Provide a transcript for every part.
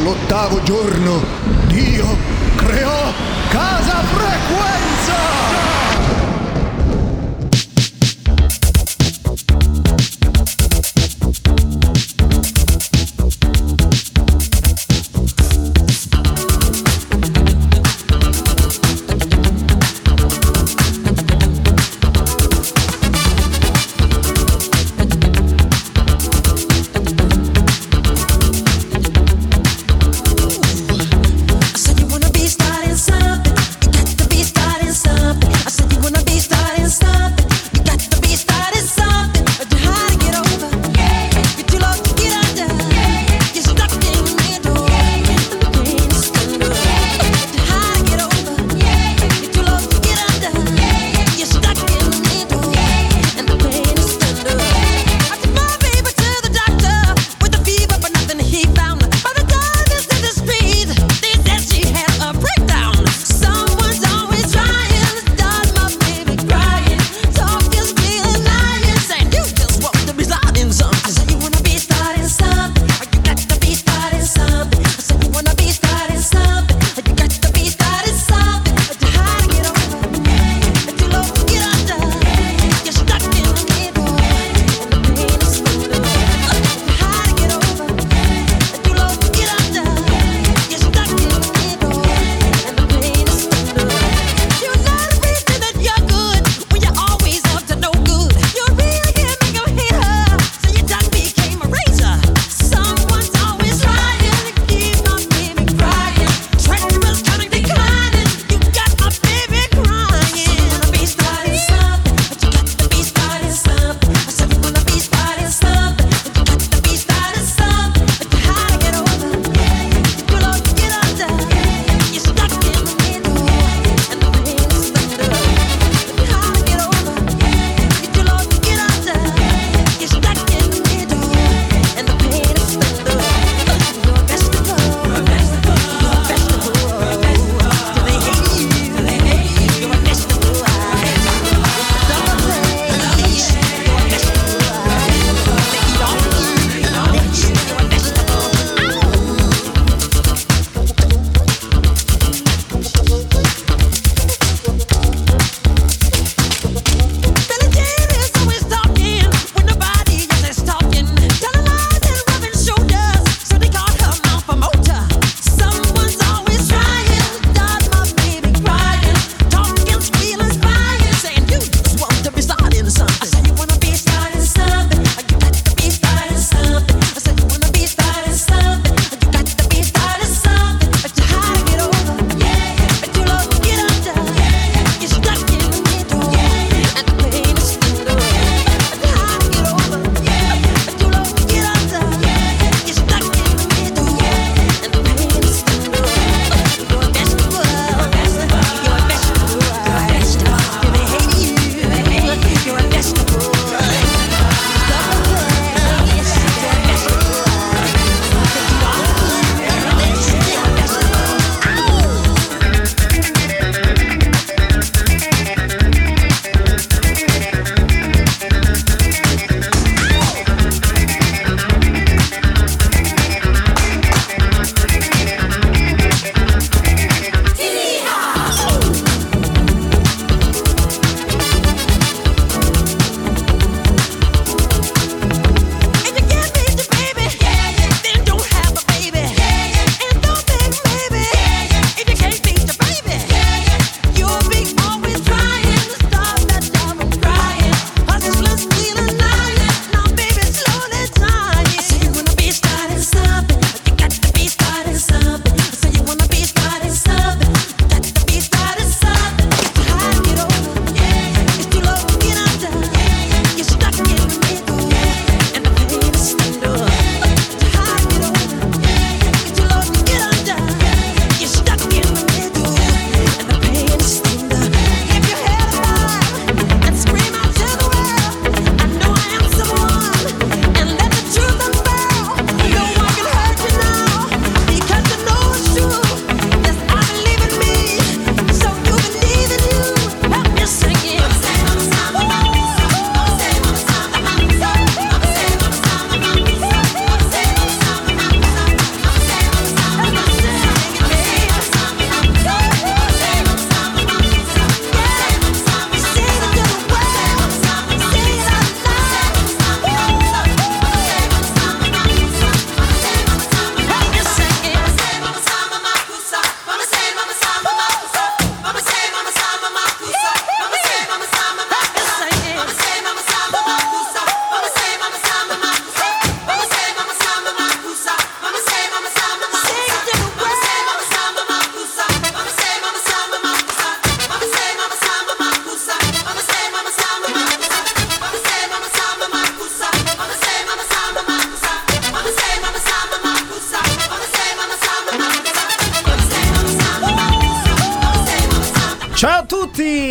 all'ottavo giorno Dio creò Casa Frequenza!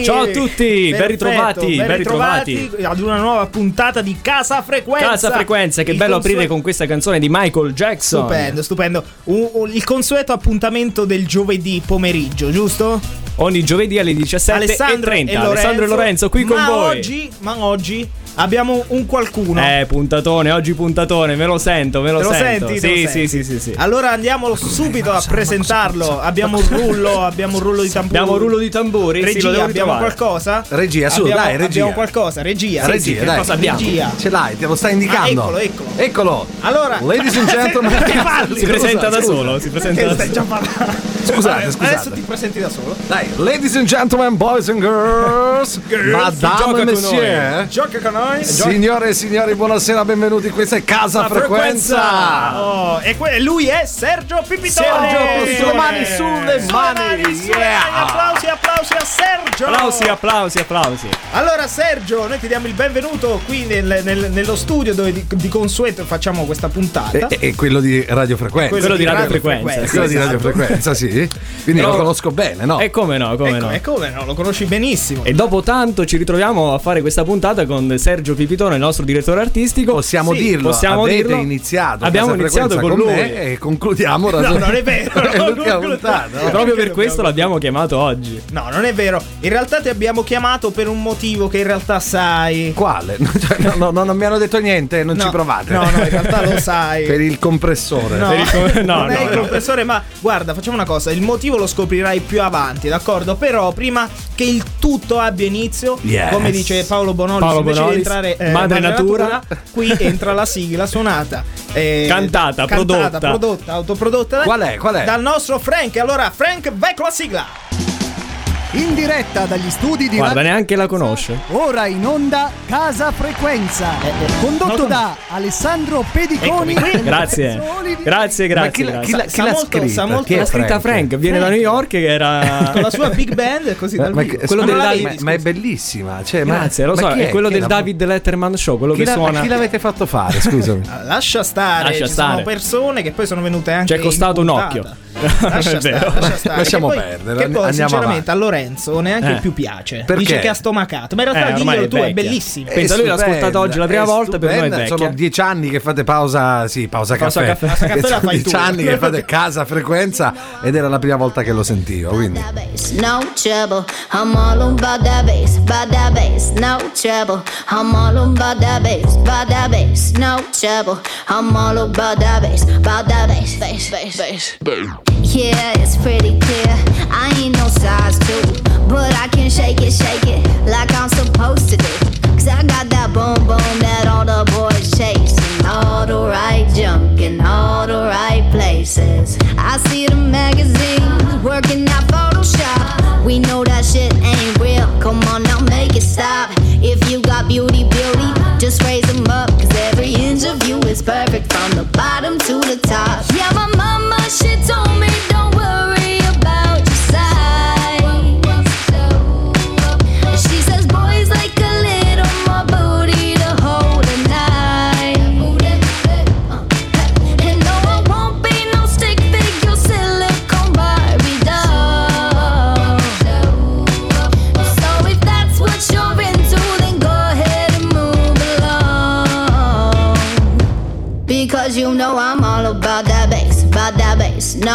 Ciao a tutti, ben ritrovati, ben ritrovati. ad una nuova puntata di Casa Frequenza. Casa Frequenza, che Il bello consue- aprire con questa canzone di Michael Jackson. Stupendo, stupendo. Un- un- il consueto appuntamento del giovedì pomeriggio, giusto? Ogni giovedì alle 17.30. Alessandro e Lorenzo. Alessandro e Lorenzo qui con ma voi. Oggi, ma oggi abbiamo un qualcuno. Eh, puntatone, oggi puntatone, me lo sento, me lo, Te lo sento. senti? Sì, Te lo sì, senti? sì, sì, sì. Allora andiamo subito a presentarlo. Abbiamo un rullo, abbiamo un rullo di tamburi. Abbiamo un rullo di tamburi, sì, Regia, lo devo abbiamo qualcosa? Regia, su, abbiamo, dai, regia. Abbiamo qualcosa, regia. Regia, sì, sì, che dai. cosa abbiamo? Regia. Ce l'hai, te lo stai indicando. Ah, eccolo, eccolo. Eccolo. Allora, Ladies and gentlemen. Che? Si presenta da solo, si presenta Che da stai solo. Scusate, scusate. Adesso ti presenti da solo. Dai, ladies and gentlemen, boys and girls, Girls, madame e con monsieur. Gioca con noi. Signore e signori, buonasera, benvenuti. Questa è Casa Frequenza. Oh, e que- lui è Sergio Pipitone. Sergio Pipitone. Mani sulle mani. mani, sulle Yeah. Applausi, applausi a Sergio. Applausi, applausi, applausi. Allora Sergio, noi ti diamo il benvenuto qui nel- nel- nello studio dove di, di consueto facciamo questa puntata. E, e quello di radiofrequenza. Quello di radiofrequenza, quello di esatto. radiofrequenza, sì. Quindi Però- lo conosco bene, no? E come no, come Ecco, no. e come no, lo conosci benissimo. E dopo tanto ci ritroviamo a fare questa puntata con Sergio Pipitone, il nostro direttore artistico. Possiamo Sì, dirlo, possiamo avete dirlo. iniziato Abbiamo iniziato Frequenza con lui. me e concludiamo No, non è vero. è l'ultima puntata. E no? proprio per questo l'abbiamo chiamato oggi. No, non è vero. In realtà ti abbiamo chiamato per un motivo che in realtà sai. Quale? Cioè, no, no, no, non mi hanno detto niente, non No, ci provate. No, no, in realtà lo sai. Per il compressore. No, Per il co- no, non è no, il no. compressore, ma guarda, facciamo una cosa: il motivo lo scoprirai più avanti, d'accordo? Però prima che il tutto abbia inizio, Yes. come dice Paolo Bonolis, Paolo invece Bonolis, di entrare eh, Madre Natura. qui entra la sigla suonata, eh, Cantata, prodotta. prodotta, autoprodotta. Qual è? Qual è? Dal nostro Frank. Allora, Frank, vai con la sigla. In diretta dagli studi di Guarda, Radio neanche la conosce. Ora in onda Casa Frequenza. condotto non- da Alessandro Pediconi. Eccomi e Grazie. Olivi. Grazie, Ma grazie. chi, l'ha- grazie. chi l'ha, Sa- chi sa l'ha molto- scritta? molto Chi è scritta Frank, viene da New York che era Con la sua big band, così Ma, dal ma- vivo. quello Ma del la vedi, ma- ma è bellissima. Cioè, ma- Grazie, lo ma so, chi è quello del David Letterman Show, quello Chi, che l'ha- suona. chi l'avete fatto fare? Scusami. Lascia stare, Lascia ci stare. sono persone che poi sono venute anche Ci è costato un occhio. Lascia stare, lascia stare. Lasciamo poi- perdere, Che poi, andiamo sinceramente, a Lorenzo neanche Eh. più piace. Perché? Dice che ha stomacato. Ma in realtà Eh, è tu è bellissimo. Pensa, lui l'ha ascoltato oggi la prima è volta, per noi è vecchia. Sono dieci anni che fate pausa, sì, pausa, Pausa caffè. caffè. Pausa caffè la fai dieci tu. anni che fate casa frequenza ed era la prima volta che lo sentivo, quindi no trouble. I'm all about that bass, about that bass, no trouble. I'm all about that bass, about that bass, no trouble. I'm all about that bass, about that bass, bass, bass, bass. Yeah, it's pretty clear. I ain't no size two, but I can shake it, shake it like I'm supposed to do. Cause I got that boom boom that all the boys chase. And all the right junk in all the right places. I see the magazines working out Photoshop. We know that shit ain't real. Come on now, make it stop. If you got beauty, beauty, just raise them up. Cause every inch of you is perfect from the bottom to the top.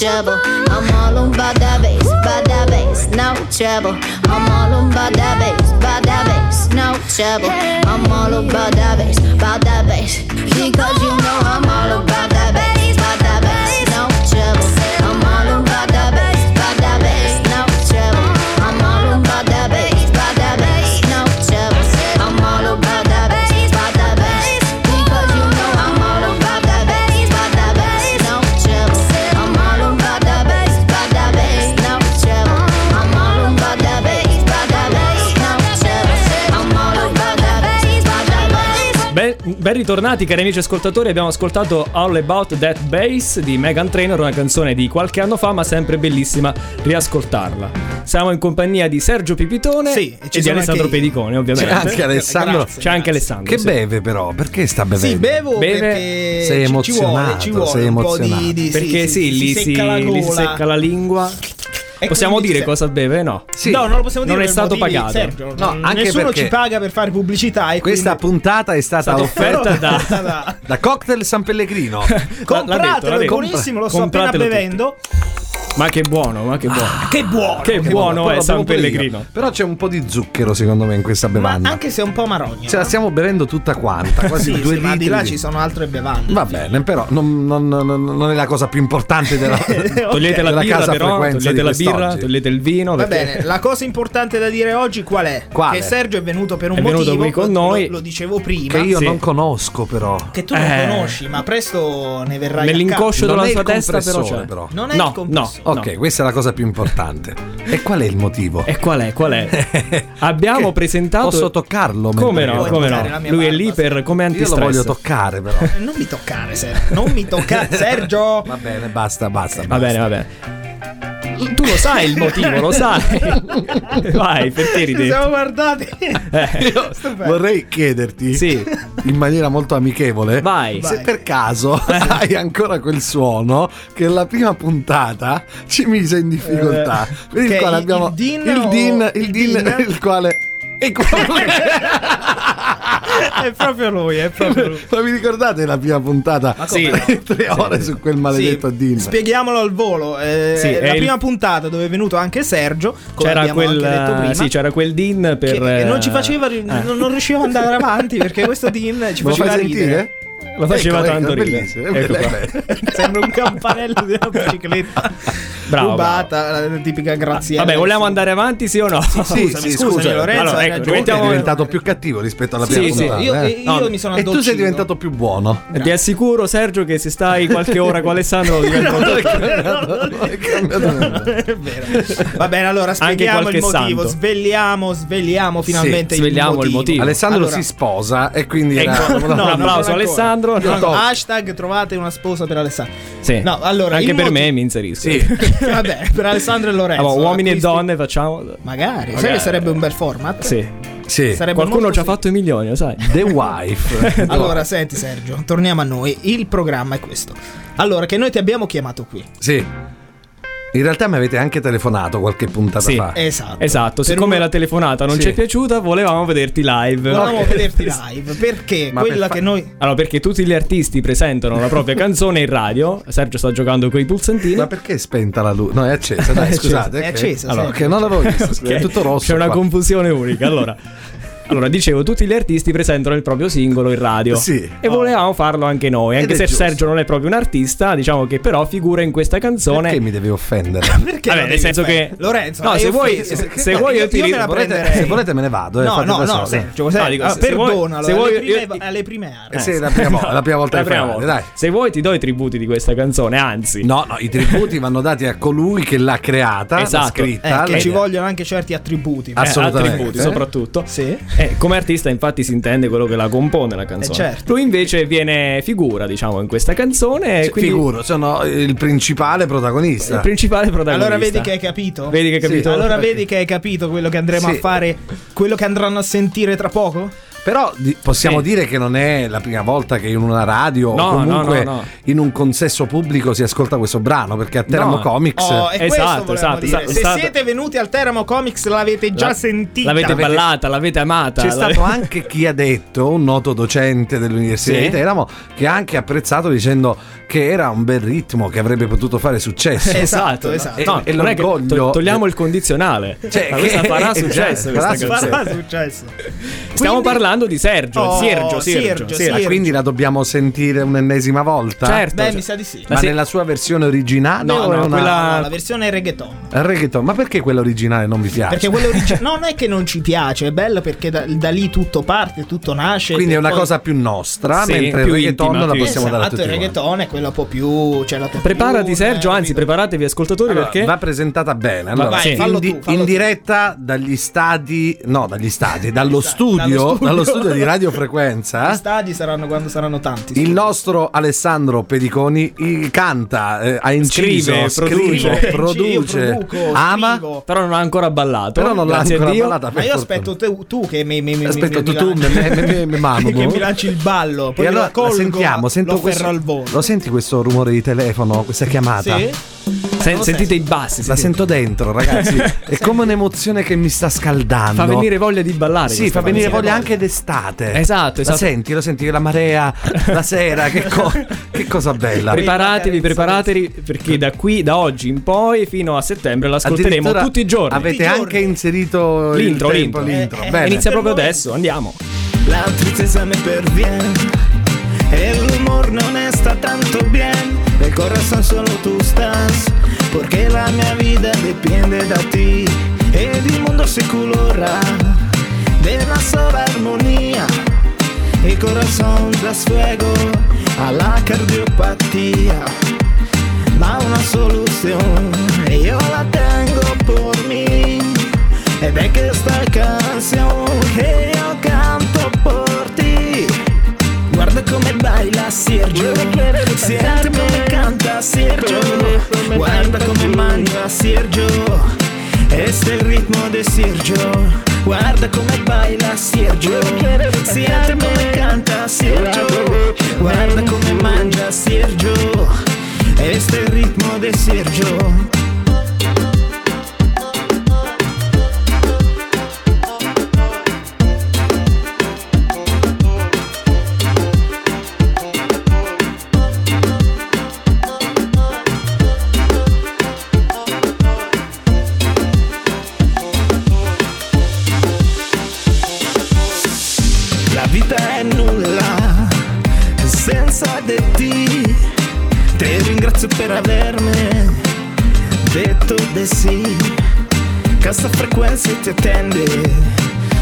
Trouble. I'm all about that bass, about that bass, no trouble. I'm all about that bass, about that bass, no trouble. I'm all about that bass, about that bass. Because you know I'm all about Ben, ritornati cari amici ascoltatori, abbiamo ascoltato All About That Bass di Megan Trainor, una canzone di qualche anno fa ma sempre bellissima riascoltarla. Siamo in compagnia di Sergio Pipitone Sì, e ci e di Alessandro anche. Pedicone C'è ovviamente. anche Alessandro. Grazie. C'è anche Alessandro. Che sì. beve però? Perché sta bevendo? Sì, bevo Beve- perché Sei ci- ci vuole, ci emozionato, vuole sei un po' di, emozionato. di Perché sì, si, lì si si, secca si gola. secca la lingua. E Possiamo dire se- cosa beve? No. Sì. No, non lo possiamo dire Non è stato motivi- pagato. Sergio, No, n- anche nessuno ci paga per fare pubblicità e Questa quindi... puntata è stata, Stata offerta da- da- da Cocktail San Pellegrino. L'ha detto, l'ha Compratelo, è buonissimo, lo sto appena Compratelo tutti. Ma che buono, ma che buono. Che buono! Che buono Però è San pure io. Pellegrino. Però c'è un po' di zucchero secondo me in questa Ma bevanda. anche se è un po' marogna. Ce la stiamo bevendo tutta quanta, quasi Sì, due sì, ma litri. di là ci sono altre bevande. Va bene, però non, non- non- non è la cosa più importante della... Togliete la Della birra casa però, frequenza togliete di la birra, togliete il vino. Va perché- bene, la cosa importante da dire oggi qual è? Quale? Che Sergio è venuto per un È venuto motivo. qui con lo- noi. Lo, lo dicevo prima. che io Sì. non conosco però. Che tu non Eh. conosci, ma presto ne verrai Non della sua testa però c'è. Non è No, il compressore. No. Ok, questa è la cosa più importante. E qual è il motivo? E qual è? Qual è? Abbiamo Che- presentato. Posso toccarlo? Come no, come no. Lui è lì sì. per come Io lo antistress. voglio toccare però. Eh, Non mi toccare, Sergio. Non mi toccare, Sergio. Va bene, basta, basta. Va basta. bene, va bene. Tu lo sai il motivo, lo sai. Vai, perché Ci ridi? siamo guardati. Eh, Vorrei chiederti Sì. in maniera molto amichevole Vai. se Vai. per caso hai ancora quel suono che la prima puntata ci mise in difficoltà. per il quale il- abbiamo il Din il Din, il il Din, Din? il quale e come- è proprio lui, è proprio lui. Ma vi ricordate la prima puntata? Ma Sì. no? Tre ore su quel maledetto Sì, Din. Spieghiamolo al volo. eh, Sì, la è il- prima puntata dove è venuto anche Sergio. Come C'era abbiamo quel, anche detto prima. sì, c'era quel din per. che non ci eh, faceva, non, non riusciva ad andare avanti perché questo Dean ci faceva ridere. sentire? Lo faceva Ecco, tanto ecco, è ridere. Ecco qua. Sembra un campanello di una bicicletta Bravo, rubata, la tipica graziella. Vabbè, vogliamo andare avanti, sì o no? Sì, Scusami, sì, scusami, scusa. Lorenzo, Allora, ecco. Tu diventiamo- sei diventato più cattivo rispetto alla Sì, prima sì, puntata. Io, eh? io No, mi sono E tu sei diventato più buono. E Ti assicuro, Sergio, che se stai qualche ora con Alessandro diventa è è. È vero. Va bene, allora spieghiamo il qualche motivo. santo. Svegliamo, svegliamo finalmente svegliamo il motivo. Alessandro si sposa e quindi Ecco, no, un applauso ancora. Alessandro. No, No. Hashtag trovate una sposa per Alessandro. Sì. No, allora, Anche per motivo- me mi inserisco. Sì. Vabbè, per Alessandro e Lorenzo. Allora, uomini e acquisti- donne facciamo. Magari, sai Magari. che sarebbe un bel format? Sì. Sì. Qualcuno ci ha fatto i milioni, lo sai. The Wife. Allora, senti Sergio, torniamo a noi. Il programma è questo. Allora, che noi ti abbiamo chiamato qui. Sì. In realtà mi avete anche telefonato qualche puntata Sì. fa. Esatto. Esatto, siccome uno- la telefonata non Sì. ci è piaciuta, volevamo vederti live. Volevamo vederti live perché Ma quella per fa- che noi Allora, perché tutti gli artisti presentano la propria canzone in radio. Sergio sta giocando con i pulsantini. Ma perché è spenta la luce? No, è accesa, dai, È scusate. accesa, è accesa, Allora, sì. che non l'avevo visto, scusa, Ok. è tutto rosso. C'è una qua. confusione unica. Allora, allora, dicevo, tutti gli artisti presentano il proprio singolo in radio. Sì. E volevamo farlo anche noi. Anche se giusto. Sergio non è proprio un artista, diciamo che però figura in questa canzone. Perché mi devi offendere? perché Vabbè, nel senso fare- che- Lorenzo, No, se vuoi- se- se vuoi io ti io me ri- la volete- se volete me ne vado, eh, No, no, no, Sergio, No, Sergio, dico, ah, se- se vuoi- perdonalo, se alle vuoi- prime, io- alle prime aree. Eh sì, la prima, volta, la prima volta La che prima fai, volta. dai. Se vuoi ti do i tributi di questa canzone, anzi. No, no, i tributi vanno dati a colui che l'ha creata, l'ha Esatto. scritta. Eh, che ci vogliono anche certi attributi. Eh, Assolutamente. attributi soprattutto. Sì. Eh, come artista, infatti, si intende quello che la compone la canzone. Eh, certo. Lui invece viene figura, diciamo, in questa canzone. e Sì, quindi Figuro, sono il principale protagonista. il principale protagonista. Allora vedi che hai capito? Vedi che hai capito? Allora vedi che hai capito quello che andremo Sì. a fare, quello che andranno a sentire tra poco? Però di- possiamo Sì. dire che non è la prima volta che in una radio No, o comunque no, no, no. in un consesso pubblico si ascolta questo brano, perché a Teramo No. Comics Oh, Esatto, esatto, esatto, Se esatto. siete venuti al Teramo Comics l'avete già La- sentita. L'avete Avete- ballata, l'avete amata. c'è l'ave- stato anche chi ha detto, un noto docente dell'università Sì. di Teramo, che ha anche apprezzato dicendo che era un bel ritmo che avrebbe potuto fare successo. Esatto, esatto. No, E- e non è che l'orgoglio- to- togliamo il condizionale. Cioè, Ma questa che- farà cioè, successo. farà questa canzone. Farà successo. Stiamo Quindi- parlando di Sergio. Oh, Sergio, Sergio, Sergio, Sergio. Ah, Sergio. quindi la dobbiamo sentire un'ennesima volta? Certo. Beh, cioè- mi sa di sì. Ma sì. nella sua versione originale No, no, una... quella- no, la versione reggaeton. Reggaeton. Ma perché quella originale non vi piace? Perché quello originale non è che non ci piace, è bello perché da, da lì tutto parte, tutto nasce. Quindi è e una poi- cosa più nostra, Sì, mentre il reggaeton intima, la possiamo dare a esatto, tutti il reggaeton è quello un po' più. Cioè la Preparati, più, Sergio. eh, Anzi, preparatevi, ascoltatori, Allora, perché va presentata bene. Allora, vai, in, fallo di- tu, fallo in tu. diretta dagli stadi, no, dagli stadi, dallo studio, dallo studio. dallo studio di Gli radiofrequenza. stadi saranno quando saranno tanti. Il nostro Alessandro Pediconi il canta, eh, ha inciso, Scrive, scrive, produce. produce, produco, ama, scrivo. però non ha ancora ballato. però non l'ha ancora Dio. ballata. Ma io aspetto te- tu che mi, mi, mi, Aspetto mi, tu, mi tu, lanci- me- me- me- me mamo. che mi lanci il ballo. Poi E allora la colgo, la sentiamo, sento lo questo, ferro al volo. lo senti questo rumore di telefono, questa chiamata? Sì? Sen- sentite i bassi. La sentite. sento dentro, ragazzi. È come un'emozione che mi sta scaldando. Fa venire voglia di ballare. Sì, fa venire voglia anche d'estate. Esatto, La esatto. senti, lo senti la marea, la sera, che, co- che cosa bella. Preparatevi, preparatevi perché da qui, da oggi in poi fino a settembre l'ascolteremo tutti i giorni. Avete Tutti anche giorni. inserito il L'intro, tempo, l'intro. l'intro. Eh, eh, Bene. Inizia proprio adesso, andiamo. La tristeza me perviene, el humor no está tanto bien, el corazón solo tú estás, porque la mia vida depende da ti, ed il mondo si colora. De una sola armonía, el corazón das fuego. A la cardiopatía, ma una solución, e io la tengo por mí. Ed è che sta canzone che io canto come baila Sergio. Senti come canta Sergio Guarda come mangia Sergio. Este il ritmo di Sergio Guarda come baila Sergio. Senti come canta Sergio Guarda come mangia Sergio. Este il ritmo di Sergio ringrazio per avermi detto di sì. Cassa frequenza ti attende.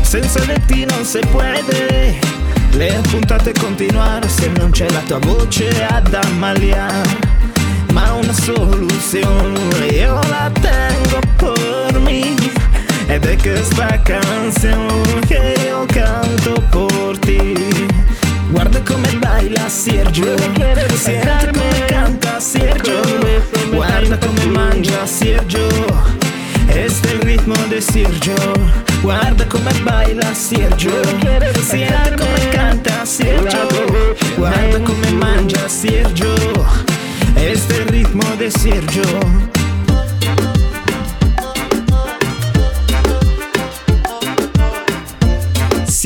Senza di te non si puede. Le puntate continuare se non c'è la tua voce ad ammaliare. Ma una soluzione io la tengo per me. Ed è questa canzone che io canto por ti Guarda come baila Sergio Senti come canta Sergio Guarda come mangia Sergio Este è il ritmo di Sergio Guarda come baila Sergio Senti come canta Sergio Guarda come mangia Sergio Este è il ritmo di Sergio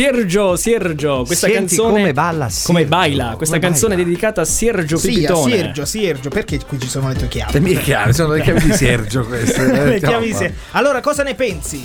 Sergio, Sergio, questa Senti canzone come balla Sergio. come baila, questa Come canzone baila. dedicata a Sergio Sì, a Pipitone. Sergio, Sergio, perché qui ci sono le tue chiavi? Le mie chiavi, sono le chiavi di Sergio queste. Le Eh, chiavi di no, Ser- Allora, cosa ne pensi?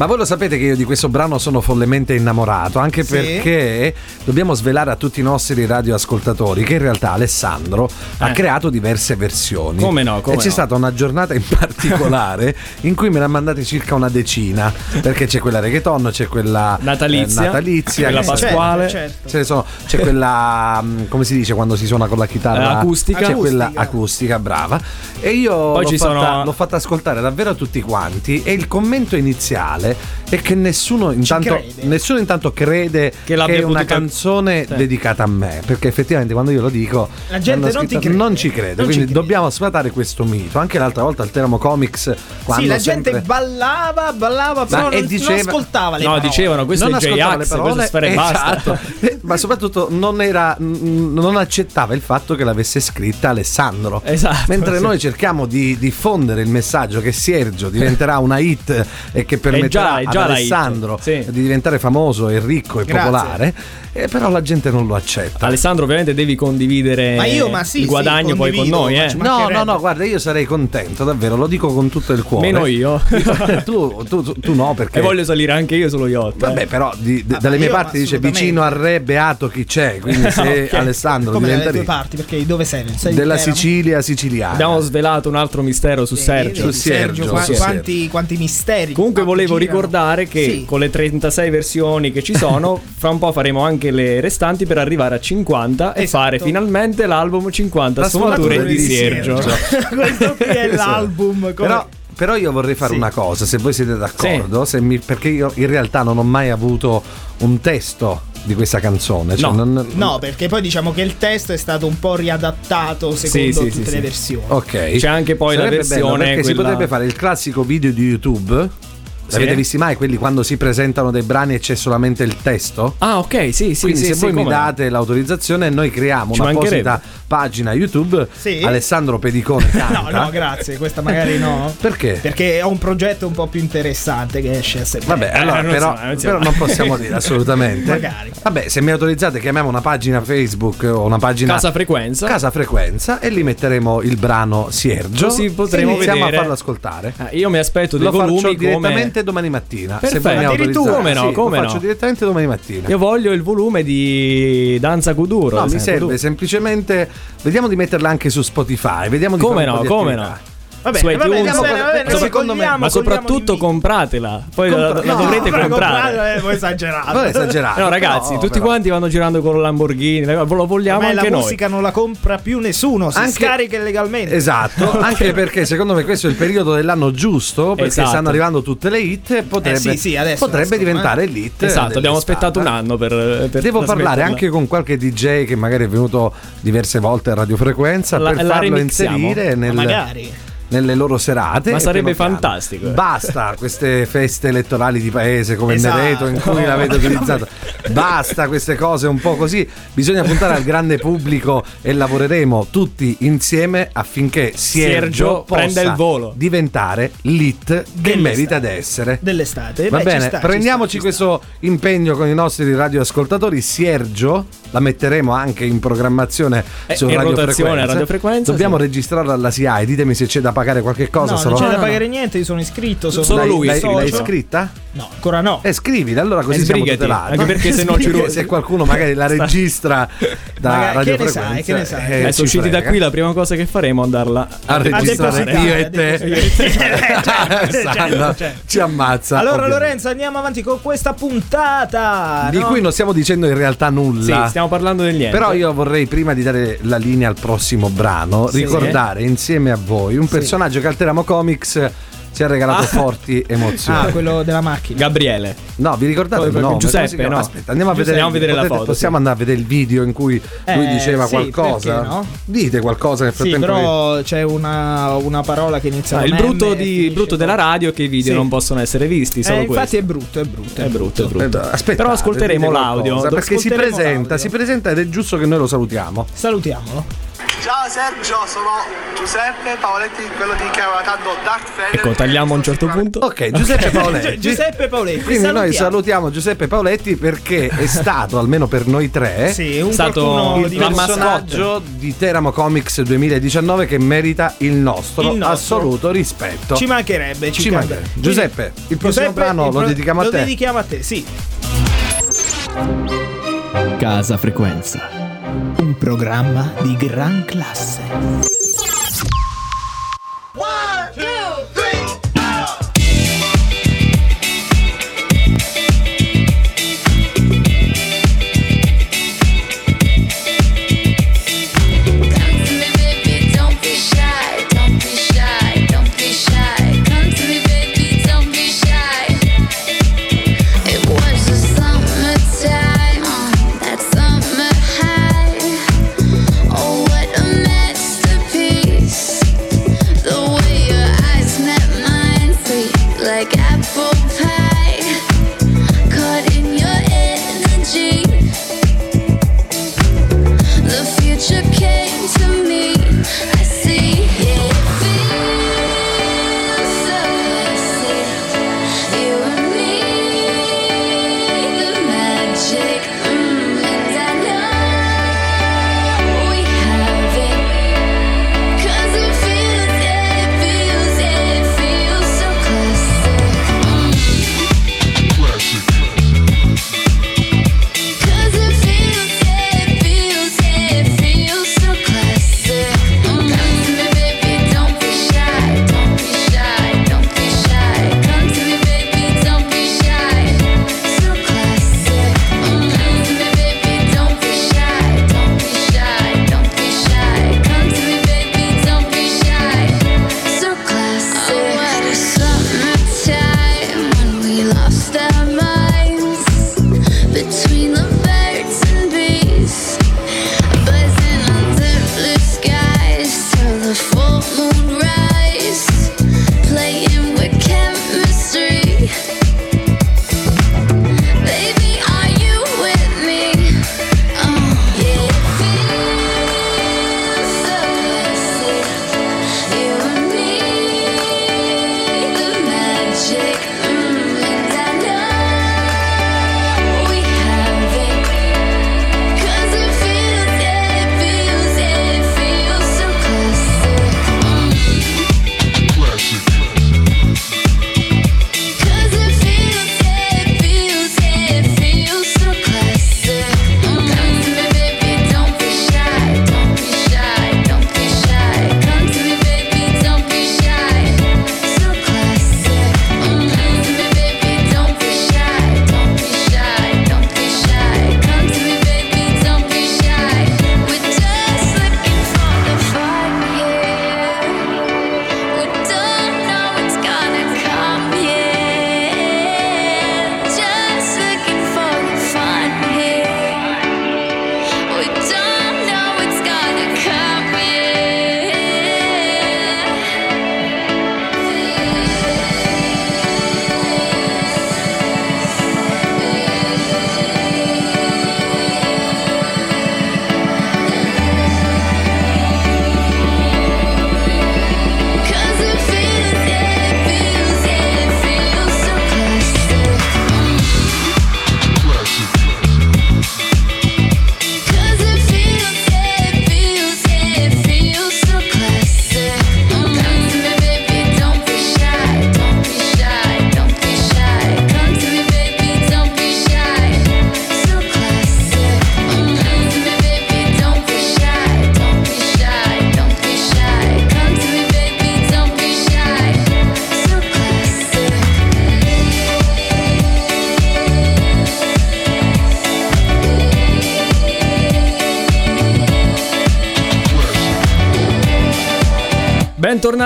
Ma voi lo sapete che io di questo brano sono follemente innamorato, anche Sì. perché dobbiamo svelare a tutti i nostri radioascoltatori che in realtà Alessandro ha Eh. creato diverse versioni. Come no, come e c'è no. stata una giornata in particolare in cui me ne ha mandate circa una decina, perché c'è quella reggaeton, c'è quella eh, Natalizia, natalizia quella pasquale. Certo, certo. Ce ne sono- c'è quella, mm, come si dice quando si suona con la chitarra? Eh, acustica. C'è quella Acustica. brava. E io l'ho, fatta, sono- l'ho fatta ascoltare davvero a tutti quanti. E il commento iniziale è che nessuno intanto, crede. nessuno intanto crede Che che, è una canzone Sì. dedicata a me. Perché effettivamente quando io lo dico, La gente non ti scritto- crede. non ci crede. Non ci quindi crede. dobbiamo sfatare questo mito. Anche l'altra volta al Teramo Comics, quando sì, la sempre- gente ballava, ballava, però e non, diceva- non ascoltava le No, parole. dicevano questo non è ascoltava le J-Ax, parole, questo è Sfera e basta. esatto. Eh, ma soprattutto non, era, non accettava il fatto che l'avesse scritta Alessandro. Esatto, Mentre sì. noi cerchiamo di diffondere il messaggio che Sergio diventerà una hit e che permetterà già- ad già Alessandro. Sì. di diventare famoso e ricco e Grazie. popolare, eh, però la gente non lo accetta. Alessandro, ovviamente devi condividere Ma io, ma sì, il sì, guadagno poi con noi, eh. No, no, no, guarda, io sarei contento, davvero, lo dico con tutto il cuore. Meno io. tu, tu- tu- tu no, perché... E voglio salire anche io sullo yacht. eh. Vabbè, però di- d- Ah, dalle ma mie parti dice vicino al re beato chi c'è, quindi se Ok. Alessandro Come diventa dalle tue parti? Perché dove sei? sei della? Sicilia siciliana. Abbiamo svelato un altro mistero su Sì, Sergio. Su Sergio, su quanti, quanti misteri. Comunque quanti volevo girano. Ricordare che Sì. con le 36 versioni che ci sono, fra un po' faremo anche le restanti per arrivare a 50 e Esatto. fare finalmente l'album 50 La sfumature di di Sergio. Questo qui è l'album. come- Però, però io vorrei fare Sì. una cosa, se voi siete d'accordo, se mi- perché io in realtà non ho mai avuto un testo di questa canzone. Cioè No. non- No, perché poi diciamo che il testo è stato un po' riadattato secondo Sì, sì, tutte sì, le sì. versioni. Ok. C'è anche poi la Sarebbe bello versione si quella- potrebbe fare il classico video di YouTube. Sì. L'avete visti mai quelli quando si presentano dei brani e c'è solamente il testo? Ah, ok, sì, sì, Quindi sì, se sì, voi mi date l'autorizzazione noi creiamo Ci un'apposita mancherebbe. Pagina YouTube Sì. Alessandro Pedicone No, canta. no, grazie, questa magari no. Perché? Perché ho un progetto un po' più interessante che esce a settembre. Vabbè, allora, non però, si- non si- però non possiamo dire assolutamente. Magari. Vabbè, se mi autorizzate, chiamiamo una pagina Facebook o una pagina Casa Frequenza. Casa Frequenza e lì metteremo il brano Siergio. Così potremo iniziamo vedere. a farlo ascoltare. Ah, io mi aspetto dei Lo faccio volumi come direttamente domani mattina. se Perfetto. voi mi autorizzate. Come no, Sì, come lo no. faccio direttamente domani mattina. Io voglio il volume di Danza Kuduro. No, mi serve Kuduro. semplicemente. Vediamo di metterla anche su Spotify. Vediamo di Come no, come attività. no. Va Su iTunes. va bene, va bene, Sopra- noi secondo me- Ma soprattutto compratela. Poi la, la Compra- no, dovrete comprare. eh, voi esagerate. Non è esagerato. No, ragazzi, no, tutti però. quanti vanno girando con Lamborghini. Lo vogliamo la anche noi. musica non la compra più nessuno, si Anche- scarica illegalmente. Esatto, anche perché secondo me questo è il periodo dell'anno giusto perché Esatto. stanno arrivando tutte le hit e potrebbe, Eh sì, sì, adesso potrebbe escono, diventare l'hit. Esatto, abbiamo aspettato un anno per, per Devo parlare anche con qualche DJ che magari è venuto diverse volte a radiofrequenza La- per la farlo inserire Ma nel- magari. Nelle loro serate. Ma sarebbe fantastico, eh. Basta queste feste elettorali di paese come Esatto. il Nereto in cui l'avete utilizzato. Basta queste cose un po' così. Bisogna puntare al grande pubblico e lavoreremo tutti insieme affinché Sergio, Sergio possa prenda il volo. diventare l'hit che Dell'estate. merita di essere. Dell'estate. Va Beh, ci bene, sta, ci prendiamoci sta, ci sta. questo impegno con i nostri radioascoltatori. Sergio, la metteremo anche in programmazione Eh, su in Radio rotazione a Frequenza. Radio Frequenza, Dobbiamo sì. registrarla alla SIAE. Ditemi se c'è da pagare qualche cosa. No, se non lo- c'è da pagare niente, io sono iscritto. Sono Solo L'hai- lui l'hai iscritta? No, ancora no. Eh, scrivila, allora così Eh, siamo sbrigati, tutelati. anche perché se no ci ru- se qualcuno magari la registra da Magari- Radio che ne Frequenza, sai, che ne sai? eh, Adesso ci usciti da frega. qui, la prima cosa che faremo è andarla a registrare depositare, io e a te. depositare. Sandra certo, certo. ci ammazza. Allora ovviamente. Lorenzo andiamo avanti con questa puntata di no? cui non stiamo dicendo in realtà Sì, nulla. stiamo parlando del niente. Però io vorrei prima di dare la linea al prossimo brano Sì. ricordare insieme a voi un personaggio che al Teramo Comics ci ha regalato Ah. forti emozioni. Ah, quello della macchina Gabriele. No, vi ricordate il nome? Giuseppe, no. Aspetta, andiamo a Giuseppe, vedere, andiamo a vedere la potete- foto, Possiamo sì. andare a vedere il video in cui lui Eh, diceva sì, qualcosa? perché no? Dite qualcosa nel Sì, frattempo. che- però c'è una, una parola che inizia Ah, con il brutto, di- brutto della radio è che i video Sì. non possono essere visti. Eh, Solo infatti questo. è brutto, è brutto. È brutto, è brutto. Eh, Però ascolteremo l'audio. perché si presenta, si presenta ed è giusto che noi lo salutiamo. Salutiamolo. Ciao Sergio, sono Giuseppe Paoletti, quello di che aveva tanto Darth Vader. Ecco, tagliamo a un certo punto. Ok, Giuseppe Paoletti. Giuseppe Paoletti. Quindi noi salutiamo. salutiamo Giuseppe Paoletti perché è stato, almeno per noi tre, Sì, un È stato il personaggio di Teramo Comics 2019 che merita il nostro, Il nostro. assoluto rispetto. Ci mancherebbe, ci, Ci mancherebbe. Giuseppe, il prossimo brano il lo pro- dedichiamo a lo te. dedichiamo a te, sì. Casa Frequenza. Un programma di gran classe.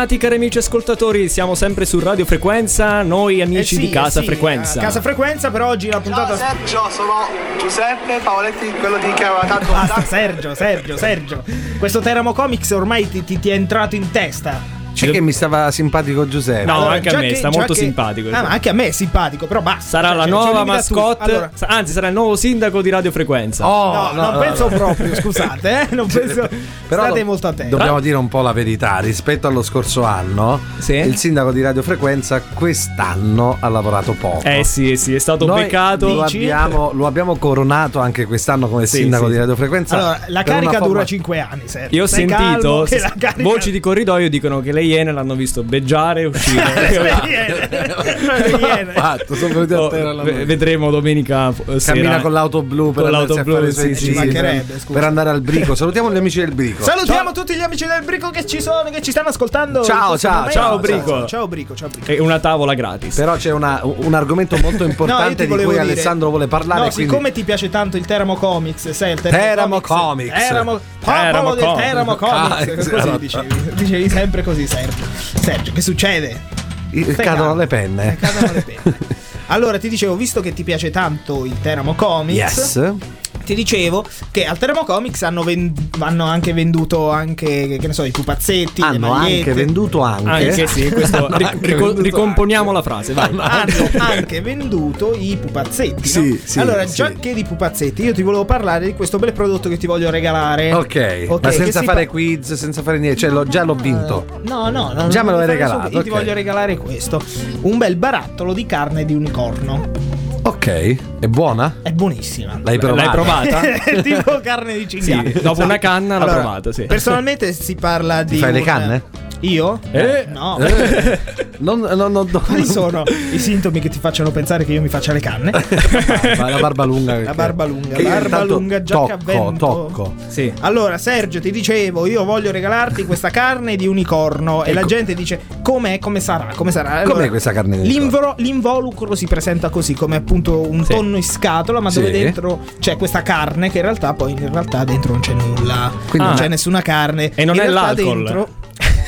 Bentornati cari amici ascoltatori, siamo sempre su Radio Frequenza, noi amici Eh sì, di Casa sì, Frequenza. a Casa Frequenza, però oggi la Ciao puntata. Sergio, sono Giuseppe Paoletti, quello di che aveva tanto Basta, Sergio, Sergio, Sergio. Questo Teramo Comics ormai ti, ti- ti è entrato in testa. C'è che mi stava simpatico Giuseppe. No, anche a me, che- sta molto che- simpatico. Ah, ma anche a me è simpatico, però basta. Sarà Cioè, la ci- nuova mascotte, Allora, anzi sarà il nuovo sindaco di Radio Frequenza. Oh, no, no, non no, penso no. proprio, scusate, eh. Non penso. Però state lo- molto attenti. Dobbiamo dire un po' la verità. Rispetto allo scorso anno, Sì. il sindaco di Radio Frequenza quest'anno ha lavorato poco. Eh sì, sì, è stato Noi beccato. Lo abbiamo, lo abbiamo coronato anche quest'anno come Sì, sindaco sì. di Radio Frequenza. Allora, la carica forma- dura 5 anni, Sergio. Io ho Stai sentito calmo che s- la carica- voci di corridoio dicono che le iene l'hanno visto beggiare e uscire. Le iene. Le iene. Fatto, sono venuti a Oh, terra notte. vedremo domenica eh, sera. Cammina con l'auto blu per, Con l'auto blu, sì, sì, per andare al brico. Salutiamo gli amici del brico. Salutiamo tutti gli amici del Brico che ci sono, che ci stanno ascoltando. Ciao, ciao, ciao, Brico. Ciao, ciao, Brico, ciao, Brico. E una tavola gratis. Però c'è una- un argomento molto No, importante ti di cui dire- Alessandro vuole parlare. No, quindi- siccome ti piace tanto il Teramo Comics, sai il Teramo, Teramo Comics. Teramo, Teramo popolo del Comics. Teramo Comics. Ah, così esatto. dicevi, dicevi sempre così, Sergio. Sergio, che succede? I- Stai cadono le penne. Eh, cadono le penne. Allora, ti dicevo, visto che ti piace tanto il Teramo Comics, Yes. Ti dicevo che al Teramo Comics hanno, ven- hanno anche venduto anche, che ne so, i pupazzetti, Hanno anche venduto anche. Anche sì, questo ric- anche venduto ricomponiamo la frase, vai. hanno anche venduto i pupazzetti. Sì, no? sì, allora, sì. già che di pupazzetti, io ti volevo parlare di questo bel prodotto che ti voglio regalare. Ok, Ok, ma senza fare fa- quiz, senza fare niente, cioè l'ho- già l'ho vinto. No, no, no. Già me lo non hai fare regalato, Io ti ok. voglio regalare questo: un bel barattolo di carne di unicorno. Ok, è buona? È buonissima. L'hai provata? L'hai provata? È tipo carne di cinghiale. Sì, dopo una canna l'ho Allora, provata, sì. Personalmente si parla di. fai le un- canne? Io? Eh? No. Eh, non, non, non, Quali sono i sintomi che ti facciano pensare che io mi faccia le canne? Ma la barba lunga. La barba lunga, io barba lunga, giacca a tocco, vento. tocco. Sì. Allora, Sergio, ti dicevo, io voglio regalarti questa carne di unicorno. E la Ecco. gente dice: Com'è? Come sarà? Come sarà? Com'è questa carne di l'involo- L'involucro si presenta così, come appunto un Sì. tonno in scatola, ma dove Sì. dentro c'è questa carne che in realtà poi in realtà dentro non c'è nulla. Quindi non Ah. c'è nessuna carne. E non In è l'alcol. Dentro,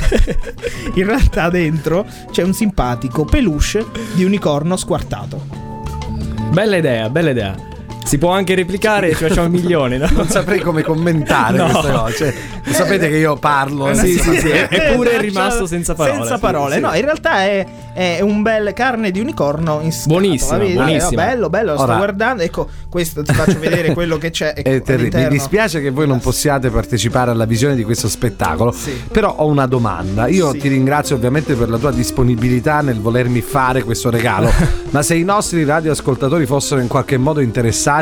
in realtà dentro c'è un simpatico peluche di unicorno squartato. Bella idea, bella idea. Si può anche replicare ci facciamo milioni, no? Non saprei come commentare No. queste cose. Cioè, sapete che io parlo. Sì, adesso- sì, sì. Eppure è Lascia- rimasto senza parole. Senza Sì, parole. sì. No, in realtà è, è un bel carne di unicorno in scatola. Buonissima. Eh, bello, bello, lo sto guardando. Ecco, questo ti faccio vedere quello che c'è. Ecco, È terribile. Mi dispiace che voi non possiate partecipare alla visione di questo spettacolo, Sì. però ho una domanda. Io Sì. ti ringrazio ovviamente per la tua disponibilità nel volermi fare questo regalo, ma se i nostri radioascoltatori fossero in qualche modo interessati